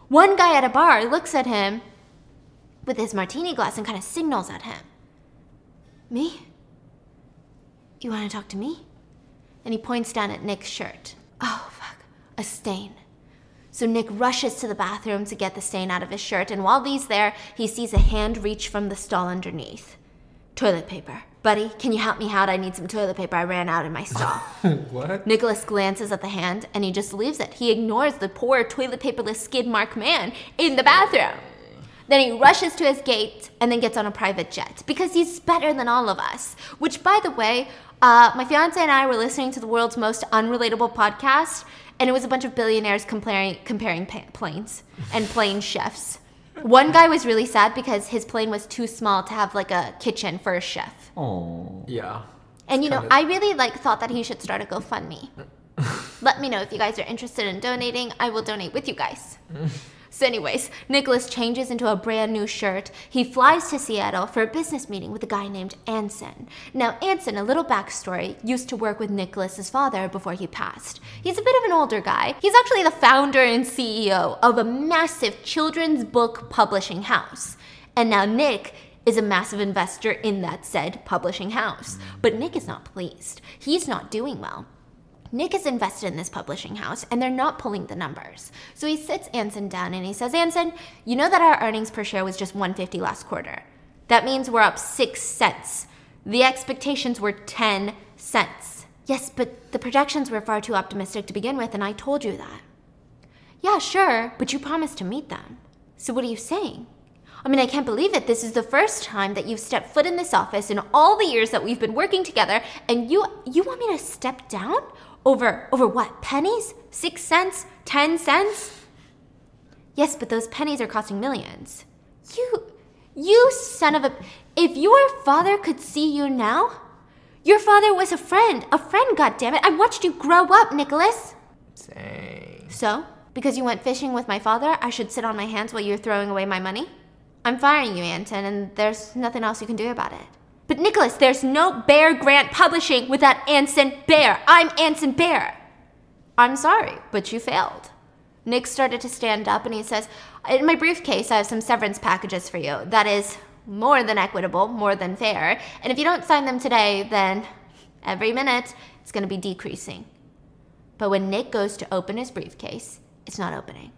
One guy at a bar looks at him with his martini glass and kind of signals at him. Me? You want to talk to me? And he points down at Nick's shirt. Oh, fuck. A stain. So Nick rushes to the bathroom to get the stain out of his shirt, and while he's there, he sees a hand reach from the stall underneath. Toilet paper. Buddy, can you help me out? I need some toilet paper. I ran out in my stall. *laughs* what? Nicholas glances at the hand and he just leaves it. He ignores the poor toilet paperless skid mark man in the bathroom. Then he rushes to his gate and then gets on a private jet because he's better than all of us. Which, by the way, uh, my fiance and I were listening to the world's most unrelatable podcast, and it was a bunch of billionaires comparing comparing pa- planes and plane chefs. One guy was really sad because his plane was too small to have like a kitchen for a chef. Oh. Yeah. And you know, kinda- I really like thought that he should start a GoFundMe. *laughs* Let me know if you guys are interested in donating. I will donate with you guys. *laughs* so, anyways, Nicholas changes into a brand new shirt. He flies to Seattle for a business meeting with a guy named Anson. Now, Anson, a little backstory, used to work with Nicholas's father before he passed. He's a bit of an older guy. He's actually the founder and CEO of a massive children's book publishing house. And now Nick is a massive investor in that said publishing house. But Nick is not pleased. He's not doing well. Nick is invested in this publishing house and they're not pulling the numbers. So he sits Anson down and he says, Anson, you know that our earnings per share was just 150 last quarter. That means we're up 6 cents. The expectations were 10 cents. Yes, but the projections were far too optimistic to begin with and I told you that. Yeah, sure, but you promised to meet them. So what are you saying? I mean, I can't believe it. This is the first time that you've stepped foot in this office in all the years that we've been working together, and you you want me to step down over over what? Pennies? 6 cents? 10 cents? Yes, but those pennies are costing millions. You you son of a if your father could see you now, your father was a friend, a friend, goddammit. I watched you grow up, Nicholas. Dang. So, because you went fishing with my father, I should sit on my hands while you're throwing away my money? I'm firing you, Anton, and there's nothing else you can do about it. But Nicholas, there's no Baer Grant Publishing without Anson Baer. I'm Anson Baer. I'm sorry, but you failed. Nick started to stand up and he says, In my briefcase, I have some severance packages for you. That is more than equitable, more than fair. And if you don't sign them today, then every minute it's going to be decreasing. But when Nick goes to open his briefcase, it's not opening.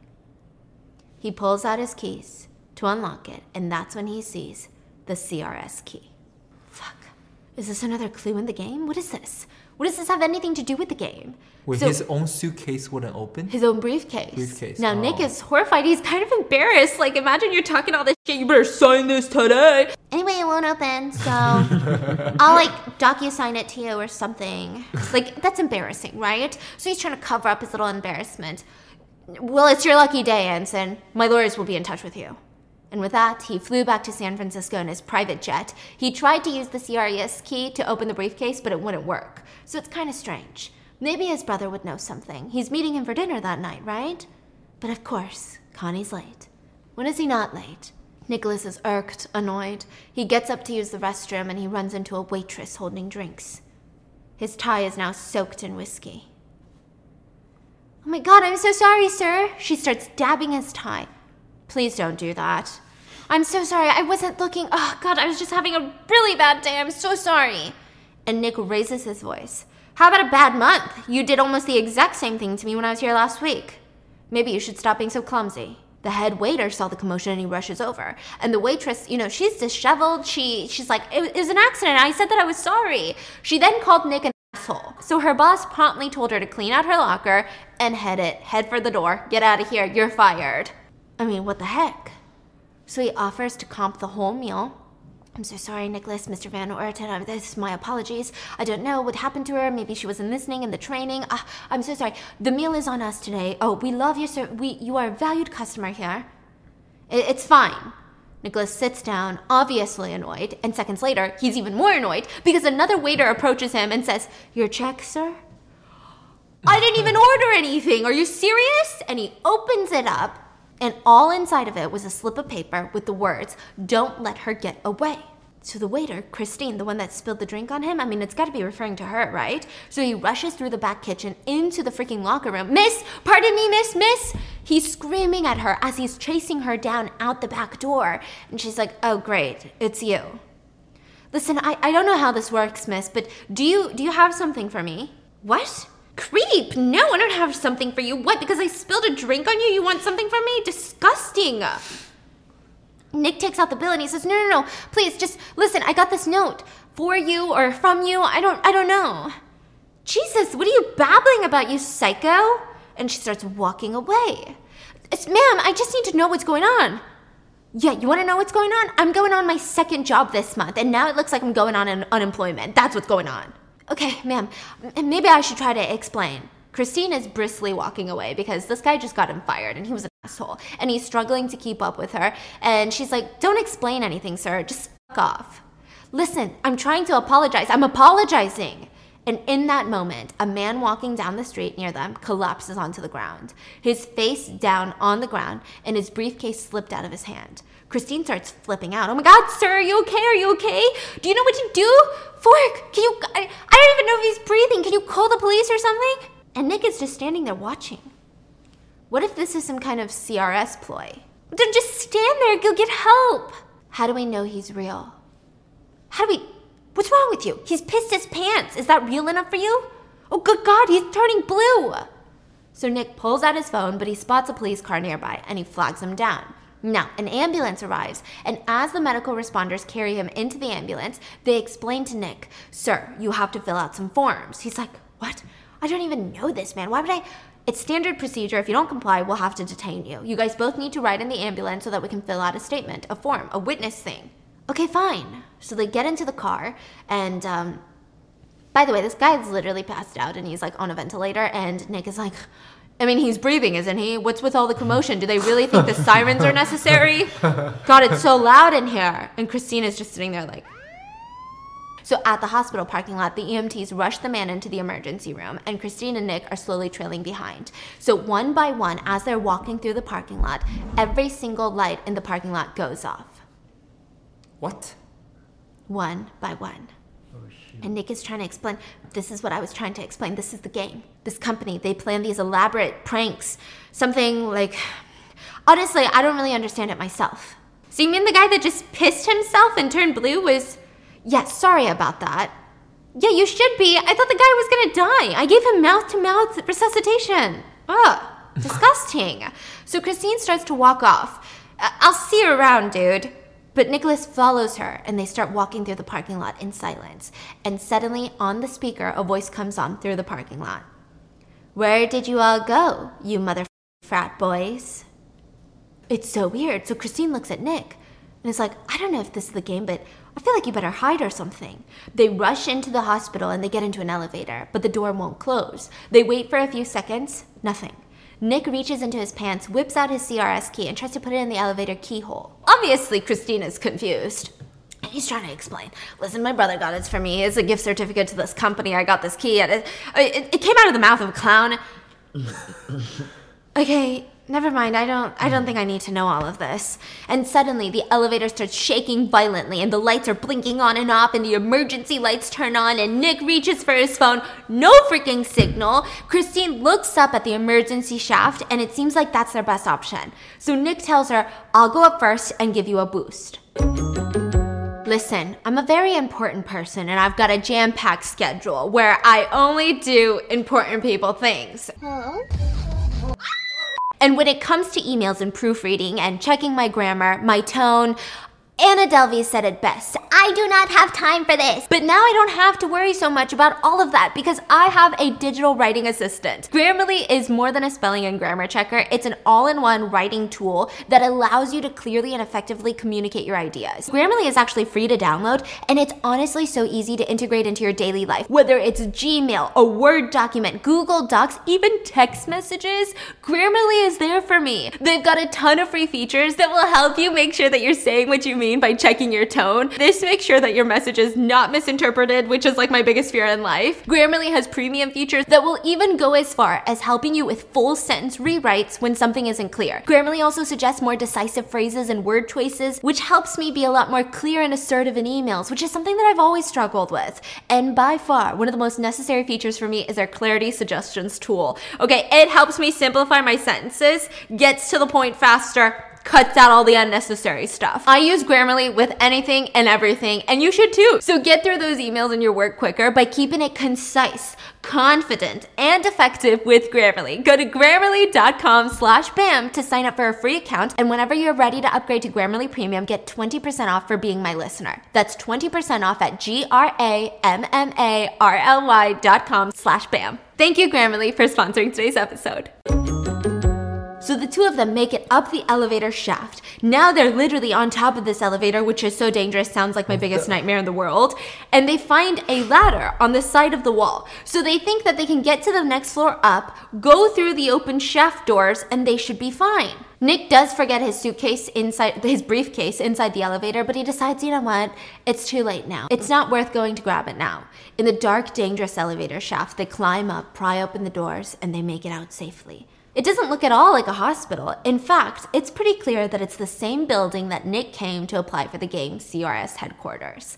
He pulls out his keys to unlock it, and that's when he sees the CRS key. Fuck. Is this another clue in the game? What is this? What does this have anything to do with the game? Wait, So- his own suitcase wouldn't open? his own briefcase. Briefcase, Now Nick oh. is horrified. He's kind of embarrassed. Like, imagine you're talking all this shit. You better sign this today. Anyway, it won't open, so *laughs* I'll like docu sign it to you or something. Like, that's embarrassing, right? So he's trying to cover up his little embarrassment. Well, it's your lucky day, Anson. My lawyers will be in touch with you. And with that, he flew back to San Francisco in his private jet. He tried to use the CRS key to open the briefcase, but it wouldn't work. So it's kind of strange. Maybe his brother would know something. He's meeting him for dinner that night, right? But of course, Connie's late. When is he not late? Nicholas is irked, annoyed. He gets up to use the restroom and he runs into a waitress holding drinks. His tie is now soaked in whiskey. Oh my god, I'm so sorry, sir. She starts dabbing his tie. Please don't do that. I'm so sorry. I wasn't looking. Oh god, I was just having a really bad day. I'm so sorry. And Nick raises his voice. How about a bad month? You did almost the exact same thing to me when I was here last week. Maybe you should stop being so clumsy. The head waiter saw the commotion and he rushes over. And the waitress, you know, she's disheveled. She she's like, it, it was an accident. I said that I was sorry. She then called Nick an asshole. So her boss promptly told her to clean out her locker and head it. Head for the door. Get out of here. You're fired. I mean, what the heck? So he offers to comp the whole meal. I'm so sorry, Nicholas, Mr. Van Orton. Uh, This is my apologies. I don't know what happened to her. Maybe she wasn't listening in the training. Uh, I'm so sorry. The meal is on us today. Oh, we love you, sir. We, you are a valued customer here. I- It's fine. Nicholas sits down, obviously annoyed, and seconds later, he's even more annoyed because another waiter approaches him and says, Your check, sir? I didn't even *laughs* order anything. Are you serious? And he opens it up, and all inside of it was a slip of paper with the words, Don't let her get away. So the waiter, Christine, the one that spilled the drink on him, I mean, it's got to be referring to her, right? So he rushes through the back kitchen into the freaking locker room. Miss, pardon me, miss, miss. He's screaming at her as he's chasing her down out the back door. And she's like, Oh, great, it's you. Listen, I, I don't know how this works, miss, but do you do you have something for me? What? Creep! No, I don't have something for you. What? Because I spilled a drink on you, you want something from me? Disgusting! Nick takes out the bill and he says, No, no, no, please, just listen, I got this note. For you or from you, I don't I don't know. Jesus, what are you babbling about, you psycho? And she starts walking away. It's, ma'am, I just need to know what's going on. Yeah, you want to know what's going on? I'm going on my second job this month, and now it looks like I'm going on an unemployment. That's what's going on. Okay, ma'am, maybe I should try to explain. Christine is briskly walking away because this guy just got him fired and he was an asshole. And he's struggling to keep up with her. And she's like, Don't explain anything, sir. Just fuck off. Listen, I'm trying to apologize. I'm apologizing. And in that moment, a man walking down the street near them collapses onto the ground, his face down on the ground, and his briefcase slipped out of his hand. Christine starts flipping out. Oh my God, sir, are you okay? Are you okay? Do you know what to do? Fork, can you? I, I don't even know if he's breathing. Can you call the police or something? And Nick is just standing there watching. What if this is some kind of CRS ploy? Then just stand there, you'll get help. How do we know he's real? How do we. What's wrong with you? He's pissed his pants. Is that real enough for you? Oh, good God, he's turning blue. So Nick pulls out his phone, but he spots a police car nearby and he flags him down. Now, an ambulance arrives, and as the medical responders carry him into the ambulance, they explain to Nick, Sir, you have to fill out some forms. He's like, What? I don't even know this man. Why would I? It's standard procedure. If you don't comply, we'll have to detain you. You guys both need to ride in the ambulance so that we can fill out a statement, a form, a witness thing. Okay, fine. So they get into the car, and um, by the way, this guy guy's literally passed out and he's like on a ventilator, and Nick is like, I mean, he's breathing, isn't he? What's with all the commotion? Do they really think the sirens are necessary? *laughs* God, it's so loud in here. And Christina's just sitting there like. So at the hospital parking lot, the EMTs rush the man into the emergency room, and Christine and Nick are slowly trailing behind. So one by one, as they're walking through the parking lot, every single light in the parking lot goes off. What? One by one. Mm. And Nick is trying to explain this is what I was trying to explain. This is the game. This company, they plan these elaborate pranks. Something like. Honestly, I don't really understand it myself. So you mean the guy that just pissed himself and turned blue was. Yeah, sorry about that. Yeah, you should be. I thought the guy was gonna die. I gave him mouth to mouth resuscitation. Ugh, *laughs* disgusting. So Christine starts to walk off. "I- I'll see you around, dude. But Nicholas follows her and they start walking through the parking lot in silence. And suddenly, on the speaker, a voice comes on through the parking lot. Where did you all go, you mother frat boys? It's so weird. So Christine looks at Nick and is like, I don't know if this is the game, but I feel like you better hide or something. They rush into the hospital and they get into an elevator, but the door won't close. They wait for a few seconds, nothing. Nick reaches into his pants, whips out his CRS key, and tries to put it in the elevator keyhole. Obviously, Christina's confused. And he's trying to explain. Listen, my brother got it for me. It's a gift certificate to this company. I got this key. It, it, it came out of the mouth of a clown. *laughs* Okay, never mind. I don't I don't mm. think I need to know all of this. And suddenly the elevator starts shaking violently and the lights are blinking on and off and the emergency lights turn on and Nick reaches for his phone. No freaking signal. Christine looks up at the emergency shaft and it seems like that's their best option. So Nick tells her, "I'll go up first and give you a boost." Listen, I'm a very important person and I've got a jam packed schedule where I only do important people things. And when it comes to emails and proofreading and checking my grammar, my tone, Anna Delvey said it best. I do not have time for this. But now I don't have to worry so much about all of that because I have a digital writing assistant. Grammarly is more than a spelling and grammar checker. It's an all-in-one writing tool that allows you to clearly and effectively communicate your ideas. Grammarly is actually free to download and it's honestly so easy to integrate into your daily life. Whether it's Gmail, a Word document, Google Docs, even text messages, Grammarly is there for me. They've got a ton of free features that will help you make sure that you're saying what you mean by checking your tone. This makes sure that your message is not misinterpreted, which is like my biggest fear in life. Grammarly has premium features that will even go as far as helping you with full sentence rewrites when something isn't clear. Grammarly also suggests more decisive phrases and word choices, which helps me be a lot more clear and assertive in emails, which is something that I've always struggled with. And by far, one of the most necessary features for me is their clarity suggestions tool. Okay, it helps me simplify my sentences, gets to the point faster, cuts out all the unnecessary stuff. I use Grammarly with anything and everything, and you should too. So get through those emails in your work quicker by keeping it concise, confident, and effective with Grammarly. Go to grammarly.com slash BAM to sign up for a free account, and whenever you're ready to upgrade to Grammarly Premium, get 20% off for being my listener. That's 20% off at G-R-A-M-M-A-R-L-Y dot com slash BAM. Thank you, Grammarly, for sponsoring today's episode. So the two of them make it up the elevator shaft. Now they're literally on top of this elevator, which is so dangerous, sounds like my biggest nightmare in the world. And they find a ladder on the side of the wall. So they think that they can get to the next floor up, go through the open shaft doors, and they should be fine. Nick does forget his suitcase inside his briefcase inside the elevator, but he decides, you know what? It's too late now. It's not worth going to grab it now. In the dark, dangerous elevator shaft, they climb up, pry open the doors, and they make it out safely. It doesn't look at all like a hospital. In fact, it's pretty clear that it's the same building that Nick came to apply for the game CRS headquarters.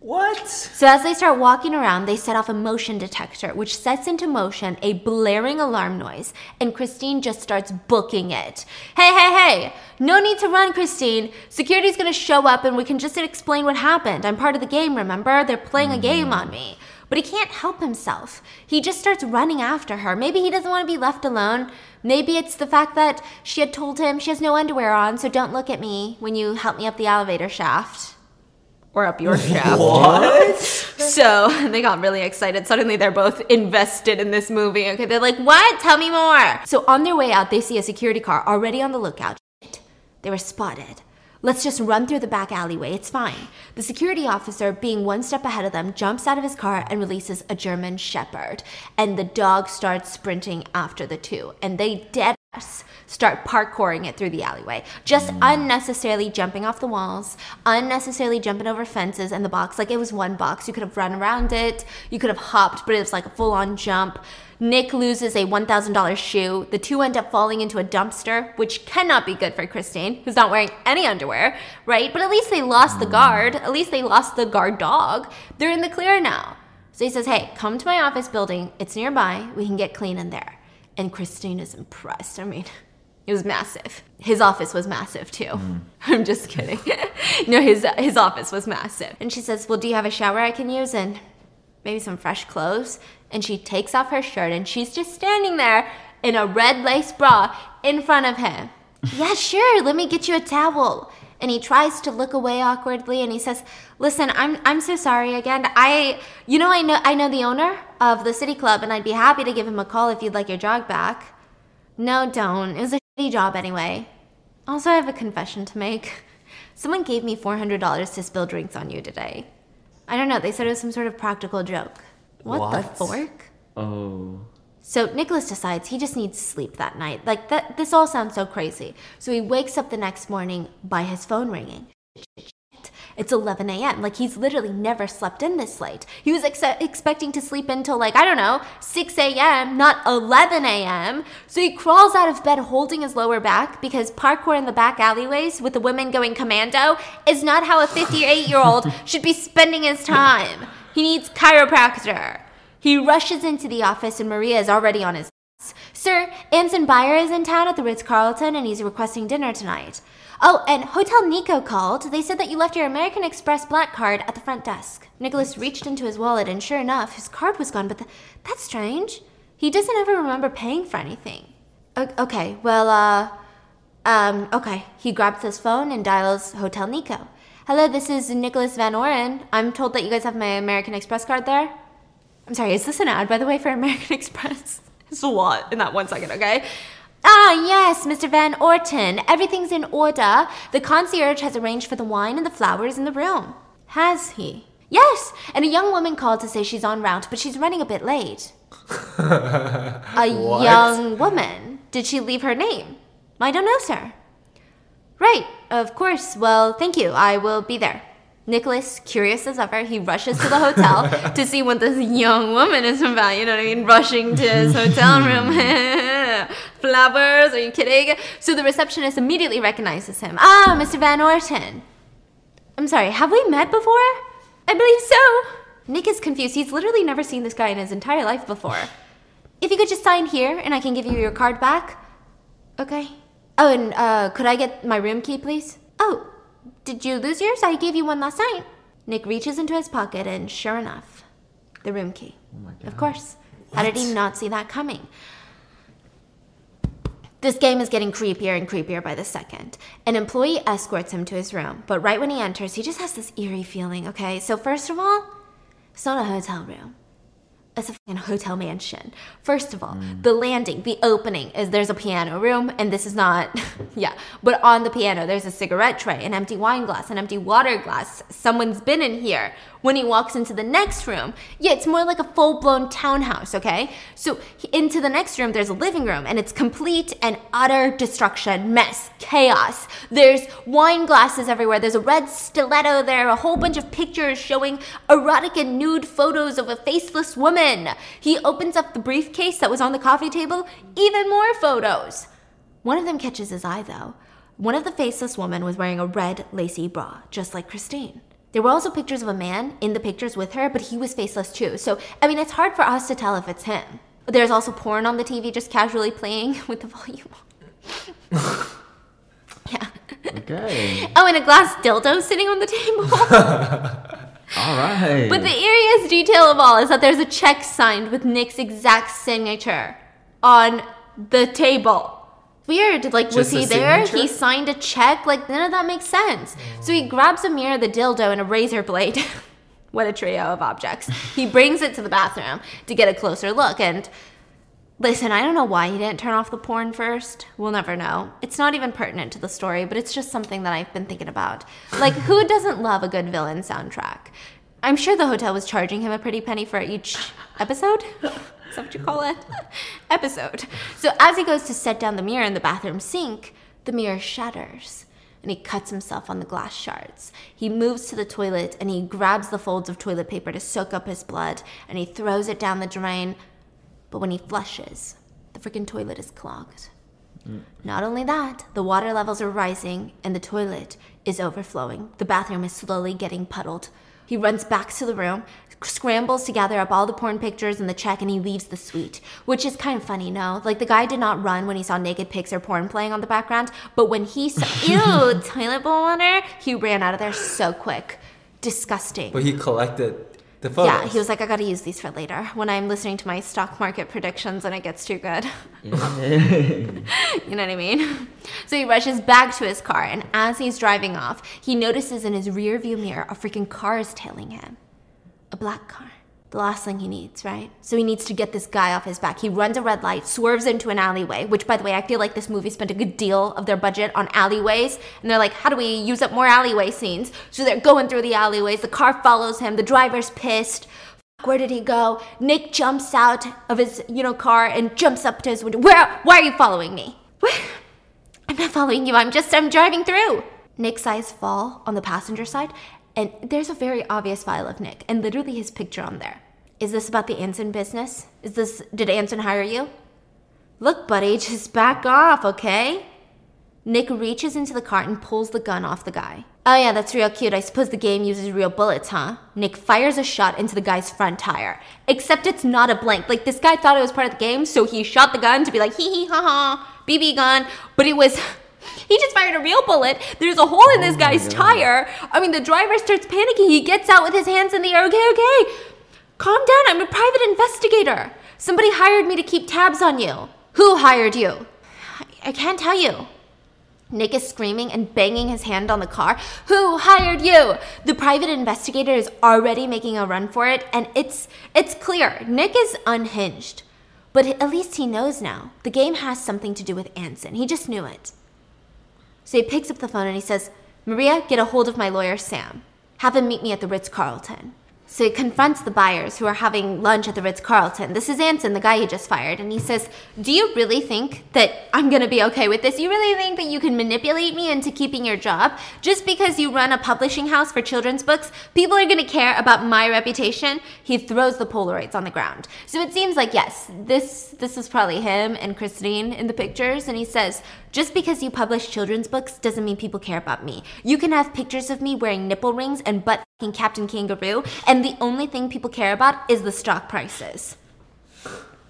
What? So as they start walking around, they set off a motion detector, which sets into motion a blaring alarm noise, and Christine just starts booking it. Hey, hey, hey! No need to run, Christine. Security's gonna show up and we can just explain what happened. I'm part of the game, remember? They're playing a game mm. on me. But he can't help himself. He just starts running after her. Maybe he doesn't want to be left alone. Maybe it's the fact that she had told him she has no underwear on, so don't look at me when you help me up the elevator shaft. Or up your *laughs* shaft. What? So *laughs* they got really excited. Suddenly they're both invested in this movie. Okay, they're like, what? Tell me more. So on their way out, they see a security car already on the lookout. They were spotted. Let's just run through the back alleyway. It's fine. The security officer, being one step ahead of them, jumps out of his car and releases a German Shepherd. And the dog starts sprinting after the two. And they dead ass start parkouring it through the alleyway. Just mm. unnecessarily jumping off the walls, unnecessarily jumping over fences and the box. Like it was one box. You could have run around it, you could have hopped, but it was like a full on jump. Nick loses a $1,000 shoe. The two end up falling into a dumpster, which cannot be good for Christine, who's not wearing any underwear, right? But at least they lost the guard. At least they lost the guard dog. They're in the clear now. So he says, Hey, come to my office building. It's nearby. We can get clean in there. And Christine is impressed. I mean, it was massive. His office was massive too. Mm. *laughs* I'm just kidding. *laughs* no, his his office was massive. And she says, "Well, do you have a shower I can use and maybe some fresh clothes?" And she takes off her shirt and she's just standing there in a red lace bra in front of him. *laughs* yeah, sure. Let me get you a towel. And he tries to look away awkwardly and he says, "Listen, I'm I'm so sorry again. I you know I know I know the owner of the city club and I'd be happy to give him a call if you'd like your jog back." No, don't. It was a shitty job anyway. Also, I have a confession to make. Someone gave me $400 to spill drinks on you today. I don't know, they said it was some sort of practical joke. What, the fork? Oh. So Nicholas decides he just needs sleep that night. Like that this all sounds so crazy. So he wakes up the next morning by his phone ringing. It's 11 a.m. Like he's literally never slept in this late. He was ex- expecting to sleep until like, I don't know, 6 a.m., not 11 a.m. So he crawls out of bed holding his lower back because parkour in the back alleyways with the women going commando is not how a 58 year old *laughs* should be spending his time. He needs chiropractor. He rushes into the office and Maria is already on his ass. Sir, Anson Baer is in town at the Ritz Carlton and he's requesting dinner tonight. Oh, and Hotel Nikko called. They said that you left your American Express black card at the front desk. Nicholas reached into his wallet and sure enough, his card was gone, but th- that's strange. He doesn't ever remember paying for anything. O- okay, well, uh, um, okay. He grabs his phone and dials Hotel Nikko. Hello, this is Nicholas Van Orton. I'm told that you guys have my American Express card there. I'm sorry, is this an ad, by the way, for *laughs* American Express? It's a lot in that one second, okay? Ah, yes, Mr. Van Orton. Everything's in order. The concierge has arranged for the wine and the flowers in the room. Has he? Yes, and a young woman called to say she's en route, but she's running a bit late. *laughs* a What? young woman. Did she leave her name? I don't know, sir. Right, of course. Well, thank you. I will be there. Nicholas, curious as ever, he rushes to the hotel *laughs* to see what this young woman is about. You know what I mean? Rushing to his hotel *laughs* room. *laughs* Flowers, are you kidding? So the receptionist immediately recognizes him. Ah, Mr. Van Orton. I'm sorry, have we met before? I believe so. Nick is confused. He's literally never seen this guy in his entire life before. If you could just sign here and I can give you your card back. Okay. Oh, and uh, could I get my room key, please? Oh, did you lose yours? I gave you one last night. Nick reaches into his pocket and sure enough, the room key. Oh my god. Of course. How did he not see that coming? This game is getting creepier and creepier by the second. An employee escorts him to his room, but right when he enters, he just has this eerie feeling, okay? So, first of all, it's not a hotel room. It's a fucking hotel mansion. First of all, mm. the landing, the opening is there's a piano room, and this is not, *laughs* yeah. But on the piano, there's a cigarette tray, an empty wine glass, an empty water glass. Someone's been in here. When he walks into the next room, yeah, it's more like a full blown townhouse, okay? So into the next room, there's a living room, and it's complete and utter destruction, mess, chaos. There's wine glasses everywhere. There's a red stiletto there, a whole bunch of pictures showing erotic and nude photos of a faceless woman. He opens up the briefcase that was on the coffee table, even more photos. One of them catches his eye, though. One of the faceless women was wearing a red lacy bra, just like Christine. There were also pictures of a man in the pictures with her, but he was faceless too. So, I mean, it's hard for us to tell if it's him. There's also porn on the TV just casually playing *laughs* with the volume on. *laughs* yeah. Okay. *laughs* Oh, and a glass dildo sitting on the table. All right. But the eeriest detail of all is that there's a check signed with Nick's exact signature on the table. Weird. Like, was he there? He signed a check? Like, none of that makes sense. So he grabs a mirror, the dildo, and a razor blade. *laughs* What a trio of objects. He brings it to the bathroom to get a closer look. And listen, I don't know why he didn't turn off the porn first. We'll never know. It's not even pertinent to the story, but it's just something that I've been thinking about. Like, who doesn't love a good villain soundtrack? I'm sure the hotel was charging him a pretty penny for each episode. Is that what you call it? *laughs* episode. So as he goes to set down the mirror in the bathroom sink, the mirror shatters and he cuts himself on the glass shards. He moves to the toilet and he grabs the folds of toilet paper to soak up his blood and he throws it down the drain. But when he flushes, the freaking toilet is clogged. Mm. Not only that, the water levels are rising and the toilet is overflowing. The bathroom is slowly getting puddled. He runs back to the room, scrambles to gather up all the porn pictures and the check, and he leaves the suite. Which is kind of funny, no? Like, the guy did not run when he saw naked pics or porn playing on the background, but when he saw, *laughs* ew, toilet bowl water, he ran out of there so quick. Disgusting. But he collected the photos. Yeah, he was like, I gotta use these for later when I'm listening to my stock market predictions and it gets too good. *laughs* you know what I mean? So he rushes back to his car, and as he's driving off, he notices in his rear view mirror a freaking car is tailing him. A black car. The last thing he needs, right? So he needs to get this guy off his back. He runs a red light, swerves into an alleyway, which, by the way, I feel like this movie spent a good deal of their budget on alleyways. And they're like, how do we use up more alleyway scenes? So they're going through the alleyways. The car follows him. The driver's pissed. Where did he go? Nick jumps out of his, you know, car and jumps up to his window. Where? Why are you following me? I'm not following you. I'm just, I'm driving through. Nick's eyes fall on the passenger side, and there's a very obvious file of Nick, and literally his picture on there. Is this about the Anson business? Is this, did Anson hire you? Look, buddy, *laughs* just back off, okay? Nick reaches into the cart and pulls the gun off the guy. Oh, yeah, that's real cute. I suppose the game uses real bullets, huh? Nick fires a shot into the guy's front tire. Except it's not a blank. Like, this guy thought it was part of the game, so he shot the gun to be like, hee hee ha ha, BB gun. But it was. *laughs* He just fired a real bullet. There's a hole in this oh guy's tire. I mean, the driver starts panicking. He gets out with his hands in the air. Okay, okay. Calm down. I'm a private investigator. Somebody hired me to keep tabs on you. Who hired you? I, I can't tell you. Nick is screaming and banging his hand on the car. Who hired you? The private investigator is already making a run for it, and it's it's clear Nick is unhinged. But at least he knows now. The game has something to do with Anson. He just knew it. So he picks up the phone and he says, Maria, get a hold of my lawyer, Sam. Have him meet me at the Ritz Carlton. So he confronts the buyers who are having lunch at the Ritz Carlton. This is Anson, the guy he just fired, and he says, Do you really think that I'm gonna be okay with this? You really think that you can manipulate me into keeping your job? Just because you run a publishing house for children's books, people are gonna care about my reputation? He throws the Polaroids on the ground. So it seems like, yes, this this is probably him and Christine in the pictures, and he says, just because you publish children's books doesn't mean people care about me. You can have pictures of me wearing nipple rings and butt Captain Kangaroo, and the only thing people care about is the stock prices.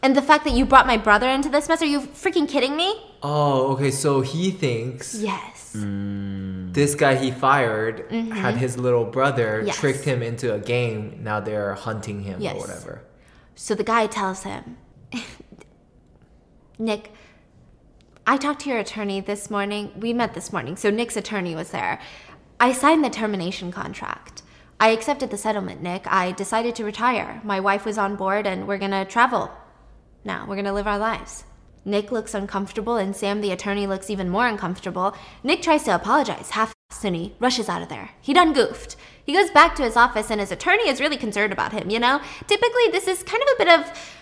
And the fact that you brought my brother into this mess, are you freaking kidding me? Oh, okay. So he thinks Yes. this guy he fired had his little brother Mm-hmm. Yes. tricked him into a game. Now they're hunting him Yes. or whatever. So the guy tells him, *laughs* Nick, I talked to your attorney this morning. We met this morning, so Nick's attorney was there. I signed the termination contract. I accepted the settlement, Nick. I decided to retire. My wife was on board, and we're gonna travel. Now, we're gonna live our lives. Nick looks uncomfortable, and Sam, the attorney, looks even more uncomfortable. Nick tries to apologize, half he rushes out of there. He done goofed. He goes back to his office, and his attorney is really concerned about him, you know? Typically, this is kind of a bit of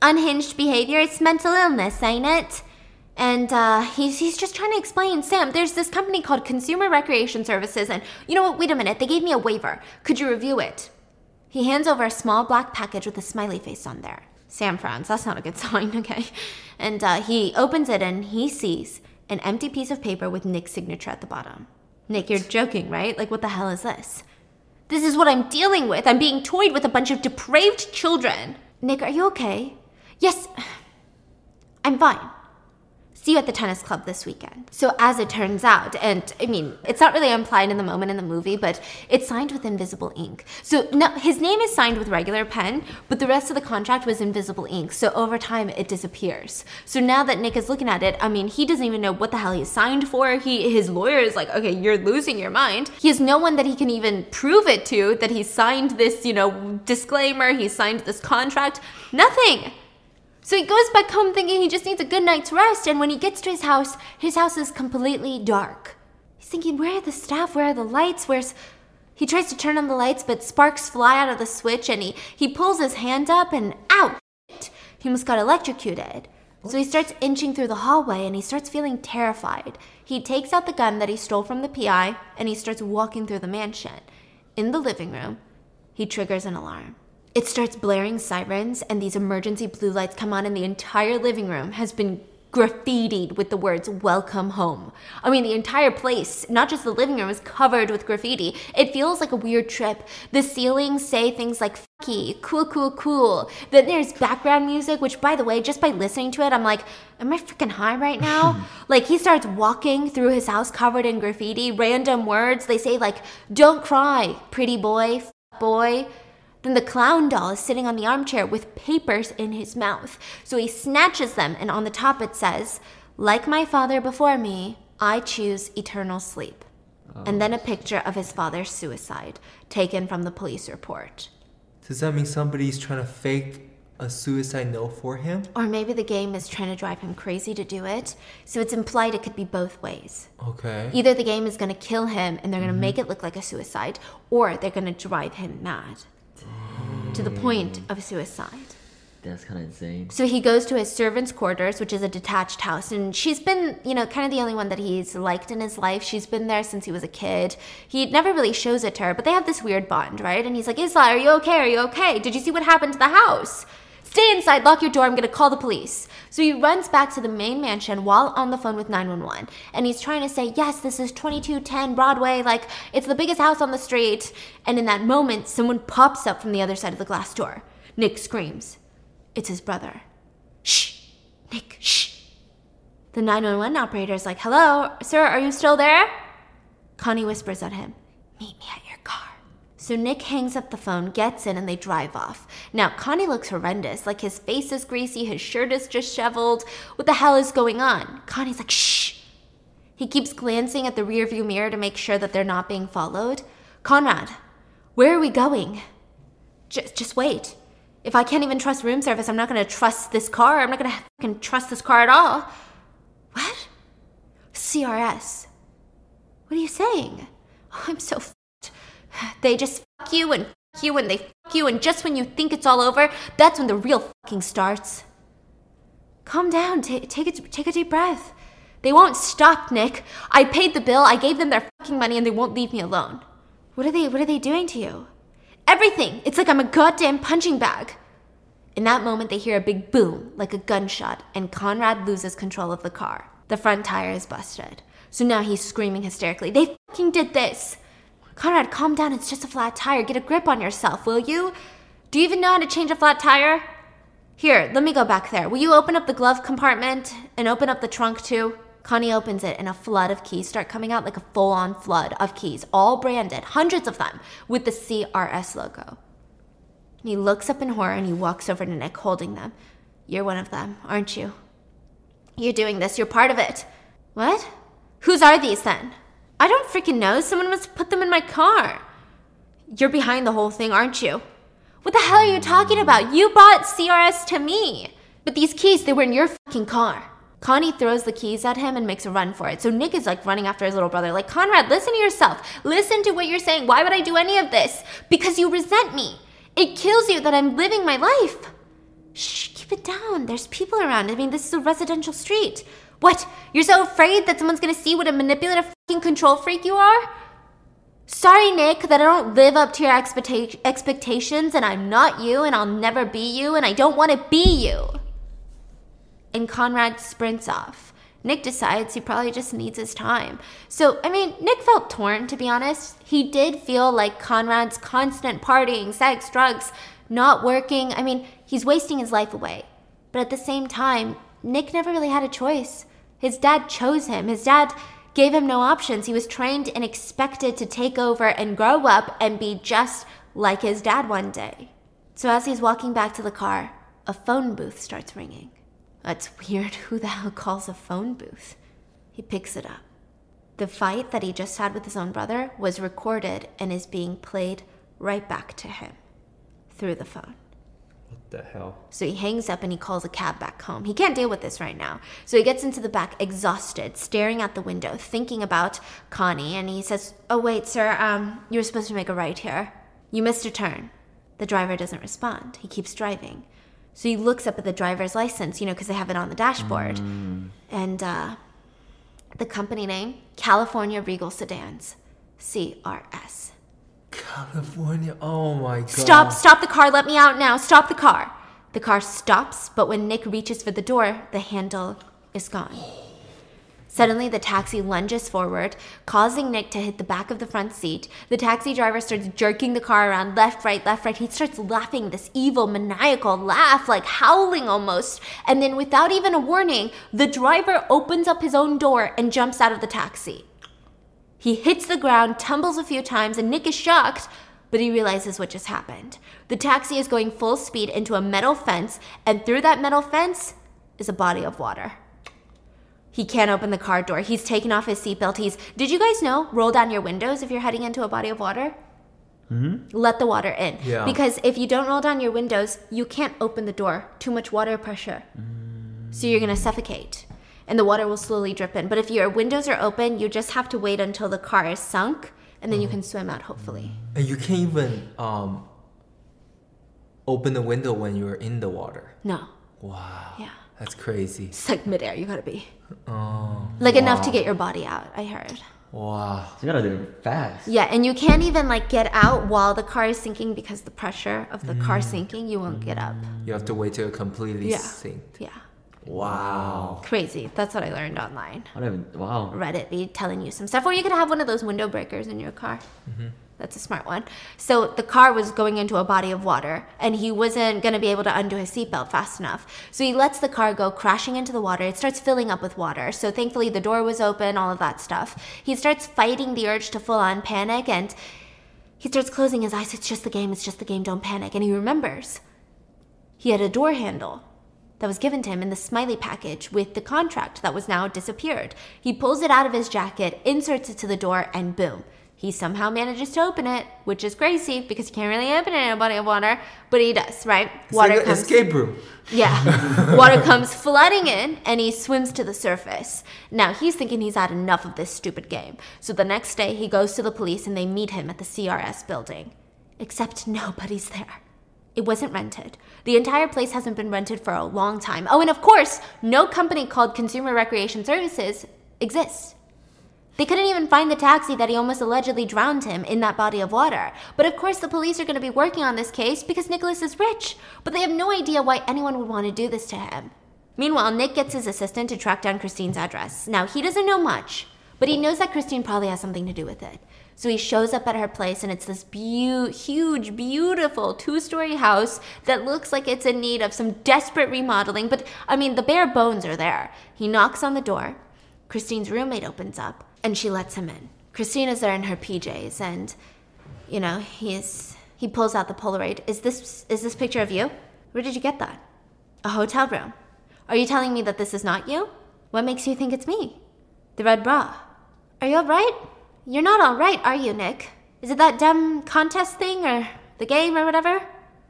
unhinged behavior. It's mental illness, ain't it? And uh, he's, he's just trying to explain, Sam, there's this company called Consumer Recreation Services, and you know what? Wait a minute. They gave me a waiver. Could you review it? He hands over a small black package with a smiley face on there. Sam frowns. That's not a good *laughs* sign, okay? And uh, he opens it and he sees an empty piece of paper with Nick's signature at the bottom. Nick, you're joking, right? Like, what the hell is this? This is what I'm dealing with. I'm being toyed with a bunch of depraved children. Nick, are you okay? Yes, *sighs* I'm fine. See you at the tennis club this weekend. So, as it turns out, and I mean, it's not really implied in the moment in the movie, but it's signed with invisible ink. So, no, his name is signed with regular pen, but the rest of the contract was invisible ink. So, over time, it disappears. So, now that Nick is looking at it, I mean, he doesn't even know what the hell he's signed for. He, his lawyer is like, okay, you're losing your mind. He has no one that he can even prove it to that he signed this, you know, disclaimer, he signed this contract. Nothing. So he goes back home thinking he just needs a good night's rest, and when he gets to his house, his house is completely dark. He's thinking, where are the staff? Where are the lights? Where's. He tries to turn on the lights, but sparks fly out of the switch, and he, he pulls his hand up, and ow! He almost got electrocuted. So he starts inching through the hallway and he starts feeling terrified. He takes out the gun that he stole from the PI and he starts walking through the mansion. In the living room, he triggers an alarm. It starts blaring sirens, and these emergency blue lights come on, and the entire living room has been graffitied with the words welcome home. I mean, the entire place, not just the living room, is covered with graffiti. It feels like a weird trip. The ceilings say things like fucky, cool, cool, cool. Then there's background music, which, by the way, just by listening to it, I'm like, am I freaking high right now? *laughs* like, he starts walking through his house covered in graffiti, random words. They say, like, don't cry, pretty boy, boy. Then the clown doll is sitting on the armchair with papers in his mouth. So he snatches them, and on the top it says, Like my father before me, I choose eternal sleep. Oh. And then a picture of his father's suicide, taken from the police report. Does that mean somebody's trying to fake a suicide note for him? Or maybe the game is trying to drive him crazy to do it. So it's implied it could be both ways. Okay. Either the game is going to kill him and they're going to mm-hmm. make it look like a suicide, or they're going to drive him mad to the point of suicide. That's kind of insane. So he goes to his servant's quarters, which is a detached house, and she's been, you know, kind of the only one that he's liked in his life. She's been there since he was a kid. He never really shows it to her, but they have this weird bond, right? And he's like, Isla, are you okay? Are you okay? Did you see what happened to the house? Stay inside, lock your door, I'm gonna call the police. So he runs back to the main mansion while on the phone with 911. And he's trying to say, Yes, this is 2210 Broadway, like, it's the biggest house on the street. And in that moment, someone pops up from the other side of the glass door. Nick screams. It's his brother. Shh, Nick, shh. The 911 operator is like, Hello, sir, are you still there? Connie whispers at him, Meet me at. So Nick hangs up the phone, gets in, and they drive off. Now, Connie looks horrendous. Like his face is greasy, his shirt is disheveled. What the hell is going on? Connie's like, Shh. He keeps glancing at the rearview mirror to make sure that they're not being followed. Conrad, where are we going? Just, just wait. If I can't even trust room service, I'm not gonna trust this car. I'm not gonna fucking trust this car at all. What? CRS. What are you saying? Oh, I'm so. They just fuck you and fuck you and they fuck you, and just when you think it's all over, that's when the real fucking starts. Calm down. Ta take a, take a deep breath. They won't stop, Nick. I paid the bill. I gave them their fucking money, and they won't leave me alone. What are they? What are they doing to you? Everything. It's like I'm a goddamn punching bag. In that moment, they hear a big boom, like a gunshot, and Conrad loses control of the car. The front tire is busted. So now he's screaming hysterically. They fucking did this. Conrad, calm down. It's just a flat tire. Get a grip on yourself, will you? Do you even know how to change a flat tire? Here, let me go back there. Will you open up the glove compartment and open up the trunk too? Connie opens it and a flood of keys start coming out like a full on flood of keys, all branded, hundreds of them, with the CRS logo. And he looks up in horror and he walks over to Nick holding them. You're one of them, aren't you? You're doing this, you're part of it. What? Whose are these then? I don't freaking know. Someone must put them in my car. You're behind the whole thing, aren't you? What the hell are you talking about? You brought CRS to me. But these keys, they were in your fucking car. Connie throws the keys at him and makes a run for it. So Nick is like running after his little brother, like, Conrad, listen to yourself. Listen to what you're saying. Why would I do any of this? Because you resent me. It kills you that I'm living my life. Shh, keep it down. There's people around. I mean, this is a residential street. What? You're so afraid that someone's gonna see what a manipulative fucking control freak you are? Sorry, Nick, that I don't live up to your expecta- expectations and I'm not you and I'll never be you and I don't want to be you. And Conrad sprints off. Nick decides he probably just needs his time. So, I mean, Nick felt torn, to be honest. He did feel like Conrad's constant partying, sex, drugs, not working. I mean, he's wasting his life away. But at the same time, Nick never really had a choice. His dad chose him. His dad gave him no options. He was trained and expected to take over and grow up and be just like his dad one day. So as he's walking back to the car, a phone booth starts ringing. That's weird. *laughs* Who the hell calls a phone booth? He picks it up. The fight that he just had with his own brother was recorded and is being played right back to him through the phone. The hell? So he hangs up and he calls a cab back home. He can't deal with this right now. So he gets into the back, exhausted, staring out the window, thinking about Connie, and he says, Oh, wait, sir, um, you were supposed to make a right here. You missed a turn. The driver doesn't respond. He keeps driving. So he looks up at the driver's license, you know, because they have it on the dashboard. And uh, the company name California Regal Sedans, CRS. California. Oh my god. Stop, stop the car, let me out now, stop the car. The car stops, but when Nick reaches for the door, the handle is gone. Suddenly, the taxi lunges forward, causing Nick to hit the back of the front seat. The taxi driver starts jerking the car around left, right, left, right. He starts laughing this evil, maniacal laugh, like howling almost. And then, without even a warning, the driver opens up his own door and jumps out of the taxi. He hits the ground, tumbles a few times, and Nick is shocked, but he realizes what just happened. The taxi is going full speed into a metal fence, and through that metal fence is a body of water. He can't open the car door. He's taken off his seatbelt. He's. Did you guys know? Roll down your windows if you're heading into a body of water. Mm-hmm. Let the water in. Yeah. Because if you don't roll down your windows, you can't open the door. Too much water pressure. So you're gonna suffocate. And the water will slowly drip in. But if your windows are open, you just have to wait until the car is sunk and then you can swim out, hopefully. And you can't even um open the window when you're in the water. No. Wow. Yeah. That's crazy. It's like midair, you gotta be. Oh. Like enough to get your body out, I heard. Wow. So you gotta do it fast. Yeah, and you can't even like get out while the car is sinking because the pressure of the car sinking, you won't get up. You have to wait till it completely Yeah. sinks. Yeah. Wow. Crazy. That's what I learned online. What even, wow. Reddit be telling you some stuff. Or you could have one of those window breakers in your car. Mm-hmm. That's a smart one. So the car was going into a body of water, and he wasn't going to be able to undo his seatbelt fast enough. So he lets the car go crashing into the water. It starts filling up with water. So thankfully, the door was open, all of that stuff. He starts fighting the urge to full on panic, and he starts closing his eyes. It's just the game. It's just the game. Don't panic. And he remembers he had a door handle that was given to him in the smiley package with the contract that was now disappeared. He pulls it out of his jacket, inserts it to the door, and boom. He somehow manages to open it, which is crazy because you can't really open it in a body of water, but he does, right? It's like an escape room. Yeah. *laughs* Water comes flooding in and he swims to the surface. Now he's thinking he's had enough of this stupid game. So the next day he goes to the police and they meet him at the CRS building. Except nobody's there. It wasn't rented. The entire place hasn't been rented for a long time. Oh, and of course, no company called Consumer Recreation Services exists. They couldn't even find the taxi that he almost allegedly drowned him in that body of water. But of course, the police are going to be working on this case because Nicholas is rich. But they have no idea why anyone would want to do this to him. Meanwhile, Nick gets his assistant to track down Christine's address. Now, he doesn't know much, but he knows that Christine probably has something to do with it. So he shows up at her place, and it's this beau- huge, beautiful two story house that looks like it's in need of some desperate remodeling. But I mean, the bare bones are there. He knocks on the door. Christine's roommate opens up, and she lets him in. Christine is there in her PJs, and you know he's he pulls out the Polaroid. Is this is this picture of you? Where did you get that? A hotel room. Are you telling me that this is not you? What makes you think it's me? The red bra. Are you alright? You're not alright, are you, Nick? Is it that dumb contest thing or the game or whatever?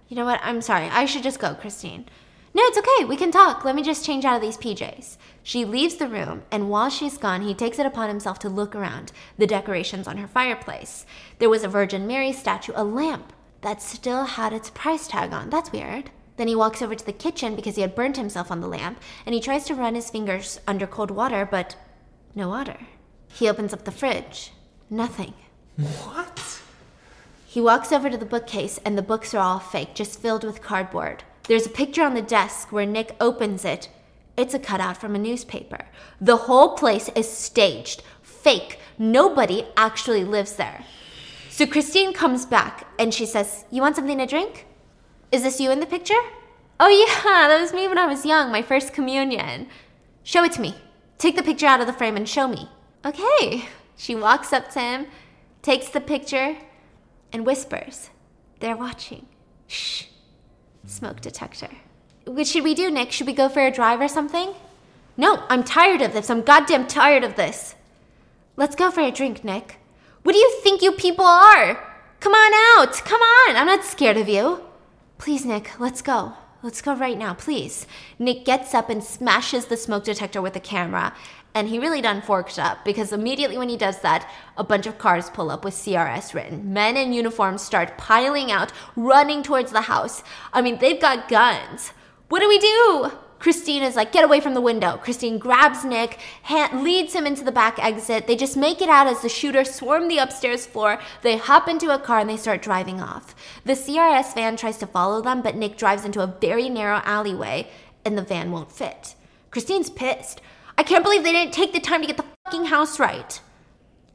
You know what? I'm sorry. I should just go, Christine. No, it's okay. We can talk. Let me just change out of these PJs. She leaves the room, and while she's gone, he takes it upon himself to look around the decorations on her fireplace. There was a Virgin Mary statue, a lamp that still had its price tag on. That's weird. Then he walks over to the kitchen because he had burnt himself on the lamp, and he tries to run his fingers under cold water, but no water. He opens up the fridge. Nothing. What? He walks over to the bookcase, and the books are all fake, just filled with cardboard. There's a picture on the desk where Nick opens it. It's a cutout from a newspaper. The whole place is staged, fake. Nobody actually lives there. So Christine comes back and she says, You want something to drink? Is this you in the picture? Oh, yeah, that was me when I was young, my first communion. Show it to me. Take the picture out of the frame and show me. Okay. She walks up to him, takes the picture, and whispers, They're watching. Shh. Smoke detector. What should we do, Nick? Should we go for a drive or something? No, I'm tired of this. I'm goddamn tired of this. Let's go for a drink, Nick. What do you think you people are? Come on out. Come on. I'm not scared of you. Please, Nick, let's go. Let's go right now, please. Nick gets up and smashes the smoke detector with the camera. And he really done forked up because immediately when he does that, a bunch of cars pull up with CRS written. Men in uniforms start piling out, running towards the house. I mean, they've got guns. What do we do? Christine is like, get away from the window. Christine grabs Nick, hand, leads him into the back exit. They just make it out as the shooters swarm the upstairs floor. They hop into a car and they start driving off. The CRS van tries to follow them, but Nick drives into a very narrow alleyway and the van won't fit. Christine's pissed. I can't believe they didn't take the time to get the fucking house right.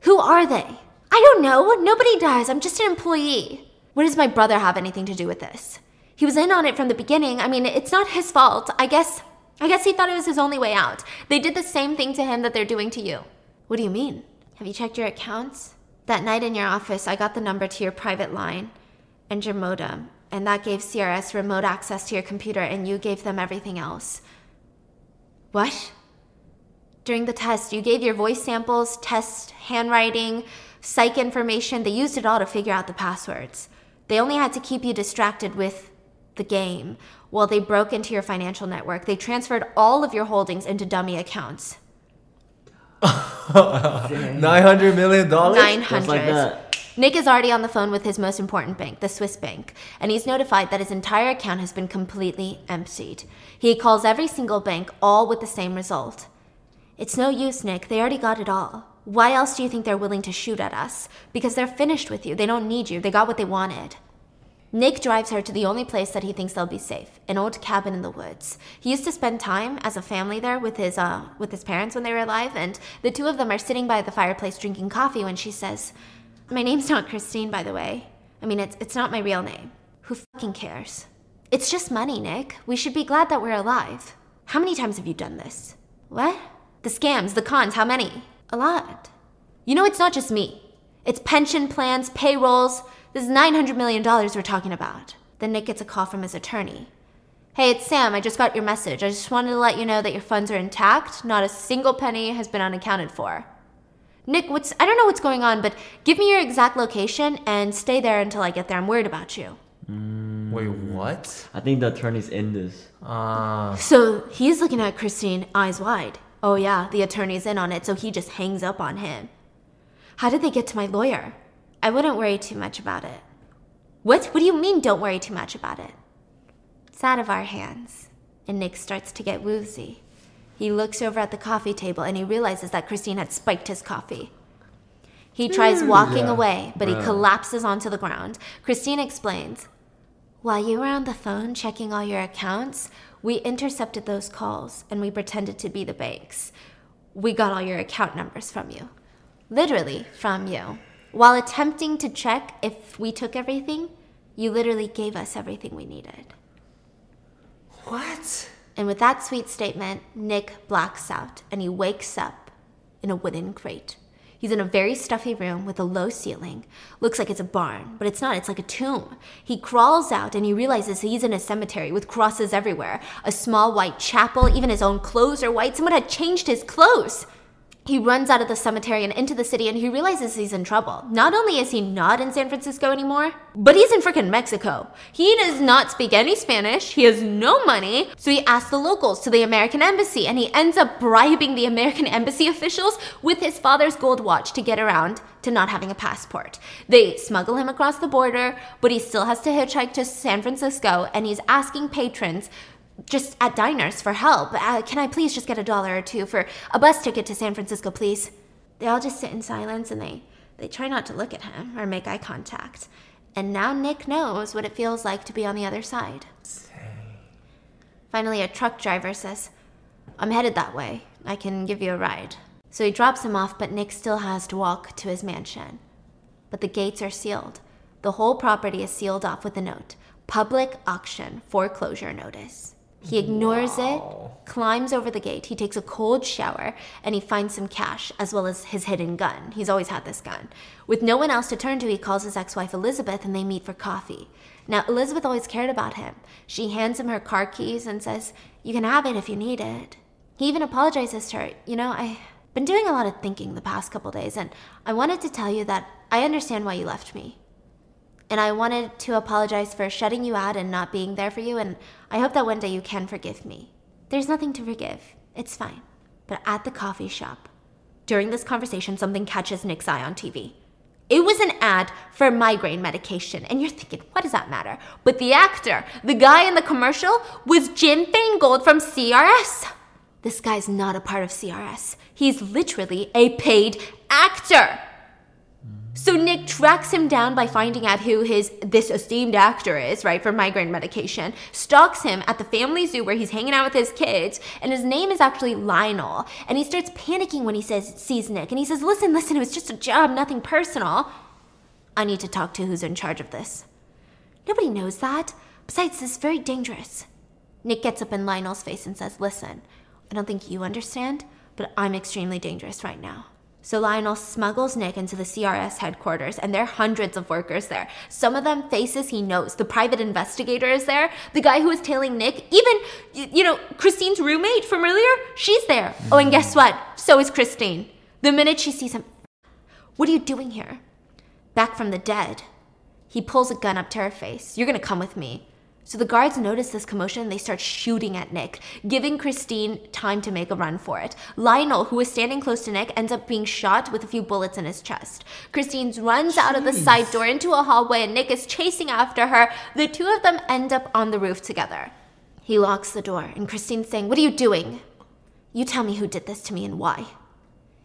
Who are they? I don't know. Nobody does. I'm just an employee. What does my brother have anything to do with this? He was in on it from the beginning. I mean, it's not his fault. I guess I guess he thought it was his only way out. They did the same thing to him that they're doing to you. What do you mean? Have you checked your accounts? That night in your office, I got the number to your private line and your modem, and that gave CRS remote access to your computer, and you gave them everything else. What? During the test, you gave your voice samples, test handwriting, psych information. They used it all to figure out the passwords. They only had to keep you distracted with the game while they broke into your financial network. They transferred all of your holdings into dummy accounts. *laughs* Nine hundred million dollars. Nine Just like that. Nick is already on the phone with his most important bank, the Swiss bank, and he's notified that his entire account has been completely emptied. He calls every single bank, all with the same result. It's no use, Nick. They already got it all. Why else do you think they're willing to shoot at us? Because they're finished with you. They don't need you. They got what they wanted. Nick drives her to the only place that he thinks they'll be safe, an old cabin in the woods. He used to spend time as a family there with his uh with his parents when they were alive, and the two of them are sitting by the fireplace drinking coffee when she says, "My name's not Christine, by the way. I mean, it's it's not my real name. Who fucking cares? It's just money, Nick. We should be glad that we're alive. How many times have you done this? What? The scams, the cons, how many? A lot. You know, it's not just me. It's pension plans, payrolls. This is $900 million we're talking about. Then Nick gets a call from his attorney. Hey, it's Sam. I just got your message. I just wanted to let you know that your funds are intact. Not a single penny has been unaccounted for. Nick, what's I don't know what's going on, but give me your exact location and stay there until I get there. I'm worried about you. Wait, what? I think the attorney's in this. Uh, So he's looking at Christine, eyes wide. Oh, yeah, the attorney's in on it, so he just hangs up on him. How did they get to my lawyer? I wouldn't worry too much about it. What? What do you mean, don't worry too much about it? It's out of our hands. And Nick starts to get woozy. He looks over at the coffee table and he realizes that Christine had spiked his coffee. He tries hmm. walking Yeah. away, but he collapses onto the ground. Christine explains While you were on the phone checking all your accounts, we intercepted those calls and we pretended to be the banks. We got all your account numbers from you. Literally, from you. While attempting to check if we took everything, you literally gave us everything we needed. what? And with that sweet statement, Nick blacks out and he wakes up in a wooden crate. He's in a very stuffy room with a low ceiling. Looks like it's a barn, but it's not, it's like a tomb. He crawls out and he realizes he's in a cemetery with crosses everywhere, a small white chapel, even his own clothes are white. Someone had changed his clothes. He runs out of the cemetery and into the city and he realizes he's in trouble. Not only is he not in San Francisco anymore, but he's in freaking Mexico. He does not speak any Spanish, he has no money, so he asks the locals to the American embassy and he ends up bribing the American embassy *laughs* officials with his father's gold watch to get around to not having a passport. They smuggle him across the border, but he still has to hitchhike to San Francisco and he's asking patrons just at diners for help. Uh, can I please just get a dollar or two for a bus ticket to San Francisco, please? They all just sit in silence and they, they try not to look at him or make eye contact. And now Nick knows what it feels like to be on the other side. Finally, a truck driver says, I'm headed that way. I can give you a ride. So he drops him off, but Nick still has to walk to his mansion. But the gates are sealed. The whole property is sealed off with a note Public auction foreclosure notice. He ignores Wow. it, climbs over the gate, he takes a cold shower, and he finds some cash as well as his hidden gun. He's always had this gun. With no one else to turn to, he calls his ex wife Elizabeth and they meet for coffee. Now, Elizabeth always cared about him. She hands him her car keys and says, You can have it if you need it. He even apologizes to her. You know, I've been doing a lot of thinking the past couple days, and I wanted to tell you that I understand why you left me. And I wanted to apologize for shutting you out and not being there for you, and I hope that one day you can forgive me. There's nothing to forgive. It's fine. But at the coffee shop, during this conversation, something catches Nick's eye on TV. It was an ad for migraine medication, and you're thinking, what does that matter? But the actor, the guy in the commercial, was Jim Feingold from CRS. This guy's not a part of CRS. He's literally a paid actor. So Nick tracks him down by finding out who his this esteemed actor is, right, for migraine medication. Stalks him at the family zoo where he's hanging out with his kids, and his name is actually Lionel. And he starts panicking when he says sees Nick, and he says, "Listen, listen, it was just a job, nothing personal. I need to talk to who's in charge of this." Nobody knows that. Besides, this is very dangerous. Nick gets up in Lionel's face and says, Listen, I don't think you understand, but I'm extremely dangerous right now. So Lionel smuggles Nick into the CRS headquarters, and there are hundreds of workers there. Some of them faces he knows. The private investigator is there. The guy who was tailing Nick, even, you know, Christine's roommate from earlier, she's there. Oh, and guess what? So is Christine. The minute she sees him, what are you doing here? Back from the dead. He pulls a gun up to her face. You're gonna come with me. So the guards notice this commotion and they start shooting at Nick, giving Christine time to make a run for it. Lionel, who is standing close to Nick, ends up being shot with a few bullets in his chest. Christine runs out of the side door into a hallway and Nick is chasing after her. The two of them end up on the roof together. He locks the door and Christine's saying, What are you doing? You tell me who did this to me and why.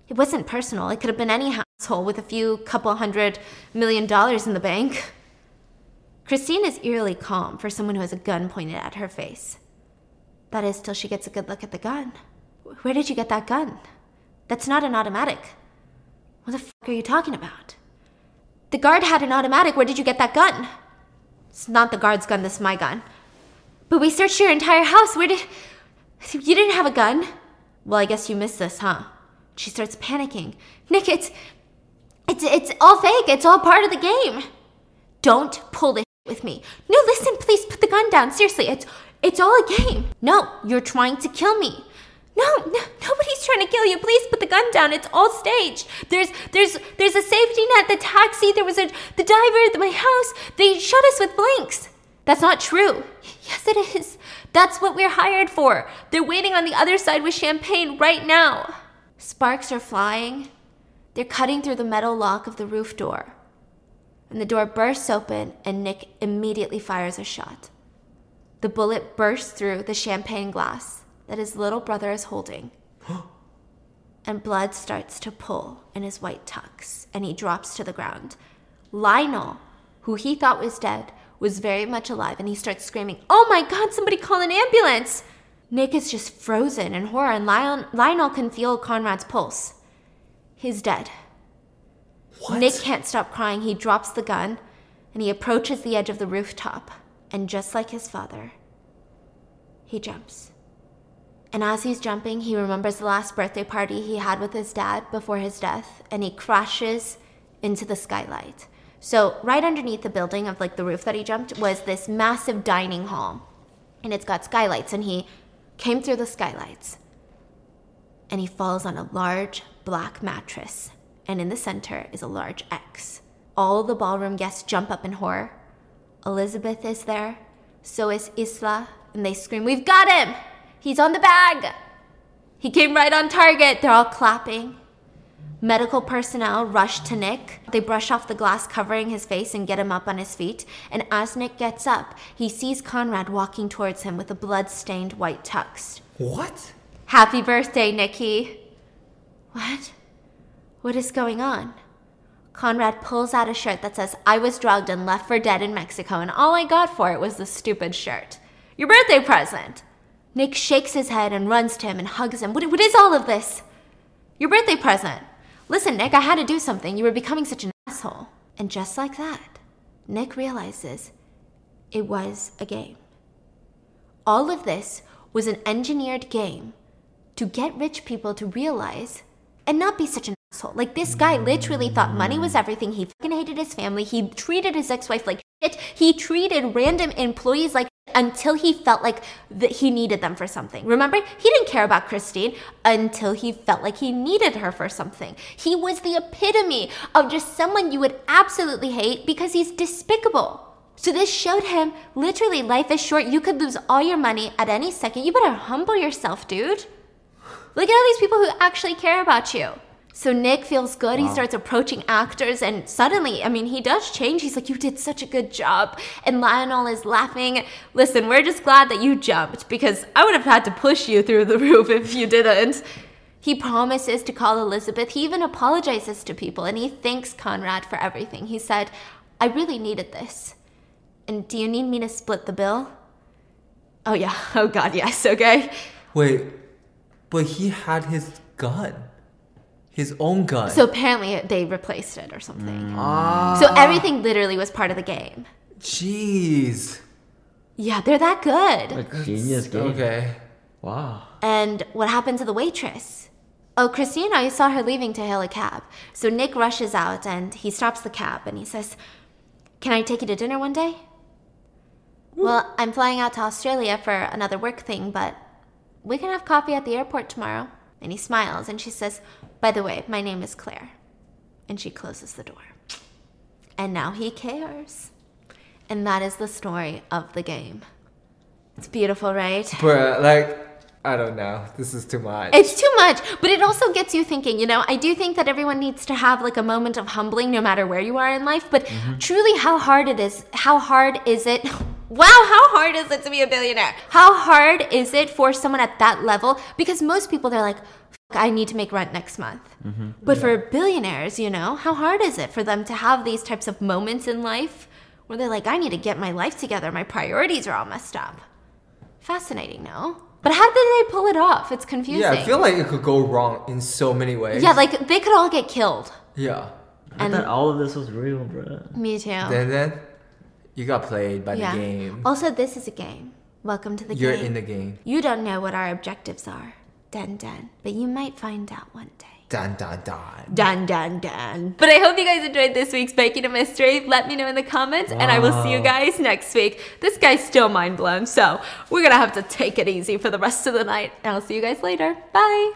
It wasn't personal. It could have been any household with a few couple hundred million dollars in the bank. Christine is eerily calm for someone who has a gun pointed at her face. That is, till she gets a good look at the gun. Where did you get that gun? That's not an automatic. What the fuck are you talking about? The guard had an automatic. Where did you get that gun? It's not the guard's gun, this is my gun. But we searched your entire house. Where did. You didn't have a gun? Well, I guess you missed this, huh? She starts panicking. Nick, it's. It's, it's all fake. It's all part of the game. Don't pull this with me. No, listen, please put the gun down. Seriously, it's it's all a game. No, you're trying to kill me. No, no, nobody's trying to kill you. Please put the gun down. It's all staged. There's there's there's a safety net, the taxi, there was a the diver, at my house. They shot us with blanks. That's not true. Yes, it is. That's what we're hired for. They're waiting on the other side with champagne right now. Sparks are flying. They're cutting through the metal lock of the roof door and the door bursts open, and Nick immediately fires a shot. The bullet bursts through the champagne glass that his little brother is holding, *gasps* and blood starts to pool in his white tux, and he drops to the ground. Lionel, who he thought was dead, was very much alive, and he starts screaming, Oh my god, somebody call an ambulance! Nick is just frozen in horror, and Lion- Lionel can feel Conrad's pulse. He's dead. What? Nick can't stop crying. He drops the gun and he approaches the edge of the rooftop. And just like his father, he jumps. And as he's jumping, he remembers the last birthday party he had with his dad before his death and he crashes into the skylight. So, right underneath the building of like the roof that he jumped was this massive dining hall. And it's got skylights and he came through the skylights and he falls on a large black mattress, and in the center is a large X. All the ballroom guests jump up in horror. Elizabeth is there, so is Isla, and they scream, We've got him! He's on the bag! He came right on target. They're all clapping. Medical personnel rush to Nick. They brush off the glass covering his face and get him up on his feet. And as Nick gets up, he sees Conrad walking towards him with a blood-stained white tux. What? Happy birthday, Nikki. What? What is going on? Conrad pulls out a shirt that says, I was drugged and left for dead in Mexico, and all I got for it was this stupid shirt. Your birthday present. Nick shakes his head and runs to him and hugs him. What, what is all of this? Your birthday present. Listen, Nick, I had to do something. You were becoming such an asshole. And just like that, Nick realizes it was a game. all of this was an engineered game to get rich people to realize and not be such an asshole. Like this guy literally thought money was everything. He fucking hated his family. He treated his ex-wife like shit. He treated random employees like until he felt like that he needed them for something. Remember, he didn't care about Christine until he felt like he needed her for something. He was the epitome of just someone you would absolutely hate because he's despicable. So this showed him literally life is short. You could lose all your money at any second. You better humble yourself, dude. Look at all these people who actually care about you. So Nick feels good. He starts approaching actors, and suddenly, I mean, he does change. He's like, You did such a good job. And Lionel is laughing. Listen, we're just glad that you jumped because I would have had to push you through the *laughs* roof if you didn't. He promises to call Elizabeth. He even apologizes to people and he thanks Conrad for everything. He said, I really needed this. And do you need me to split the bill? Oh, yeah. *laughs* Oh, God, yes. Okay. Wait, but he had his gun, his own gun. So apparently they replaced it or something. ah, So everything literally was part of the game. jeez. Yeah, they're that good. A genius game. Okay. Wow. And what happened to the waitress? Oh, Christina, I saw her leaving to hail a cab. So Nick rushes out and he stops the cab and he says, Can I take you to dinner one day? Well, I'm flying out to Australia for another work thing, but we can have coffee at the airport tomorrow. And he smiles and she says, By the way, my name is Claire. And she closes the door. And now he cares. And that is the story of the game. It's beautiful, right? Bruh, like, I don't know. This is too much. It's too much, but it also gets you thinking. You know, I do think that everyone needs to have like a moment of humbling no matter where you are in life, but mm-hmm. truly how hard it is. How hard is it? *laughs* Wow, how hard is it to be a billionaire? How hard is it for someone at that level? Because most people, they're like, "Fuck, I need to make rent next month. Mm-hmm. But for billionaires, you know, how hard is it for them to have these types of moments in life where they're like, I need to get my life together. My priorities are all messed up. Fascinating, no? But how did they pull it off? It's confusing. yeah, I feel like it could go wrong in so many ways. Yeah, like they could all get killed. yeah. I And- thought all of this was real, bro. Me too. Then then, you got played by yeah. the game. Also, this is a game. Welcome to the game. You're in the game. You don't know what our objectives are. Dun dun. But you might find out one day. Dun dun dun. Dun dun dun. But I hope you guys enjoyed this week's Baking a Mystery. Let me know in the comments, and I will see you guys next week. This guy's still mind blown, so we're gonna have to take it easy for the rest of the night. And I'll see you guys later. Bye.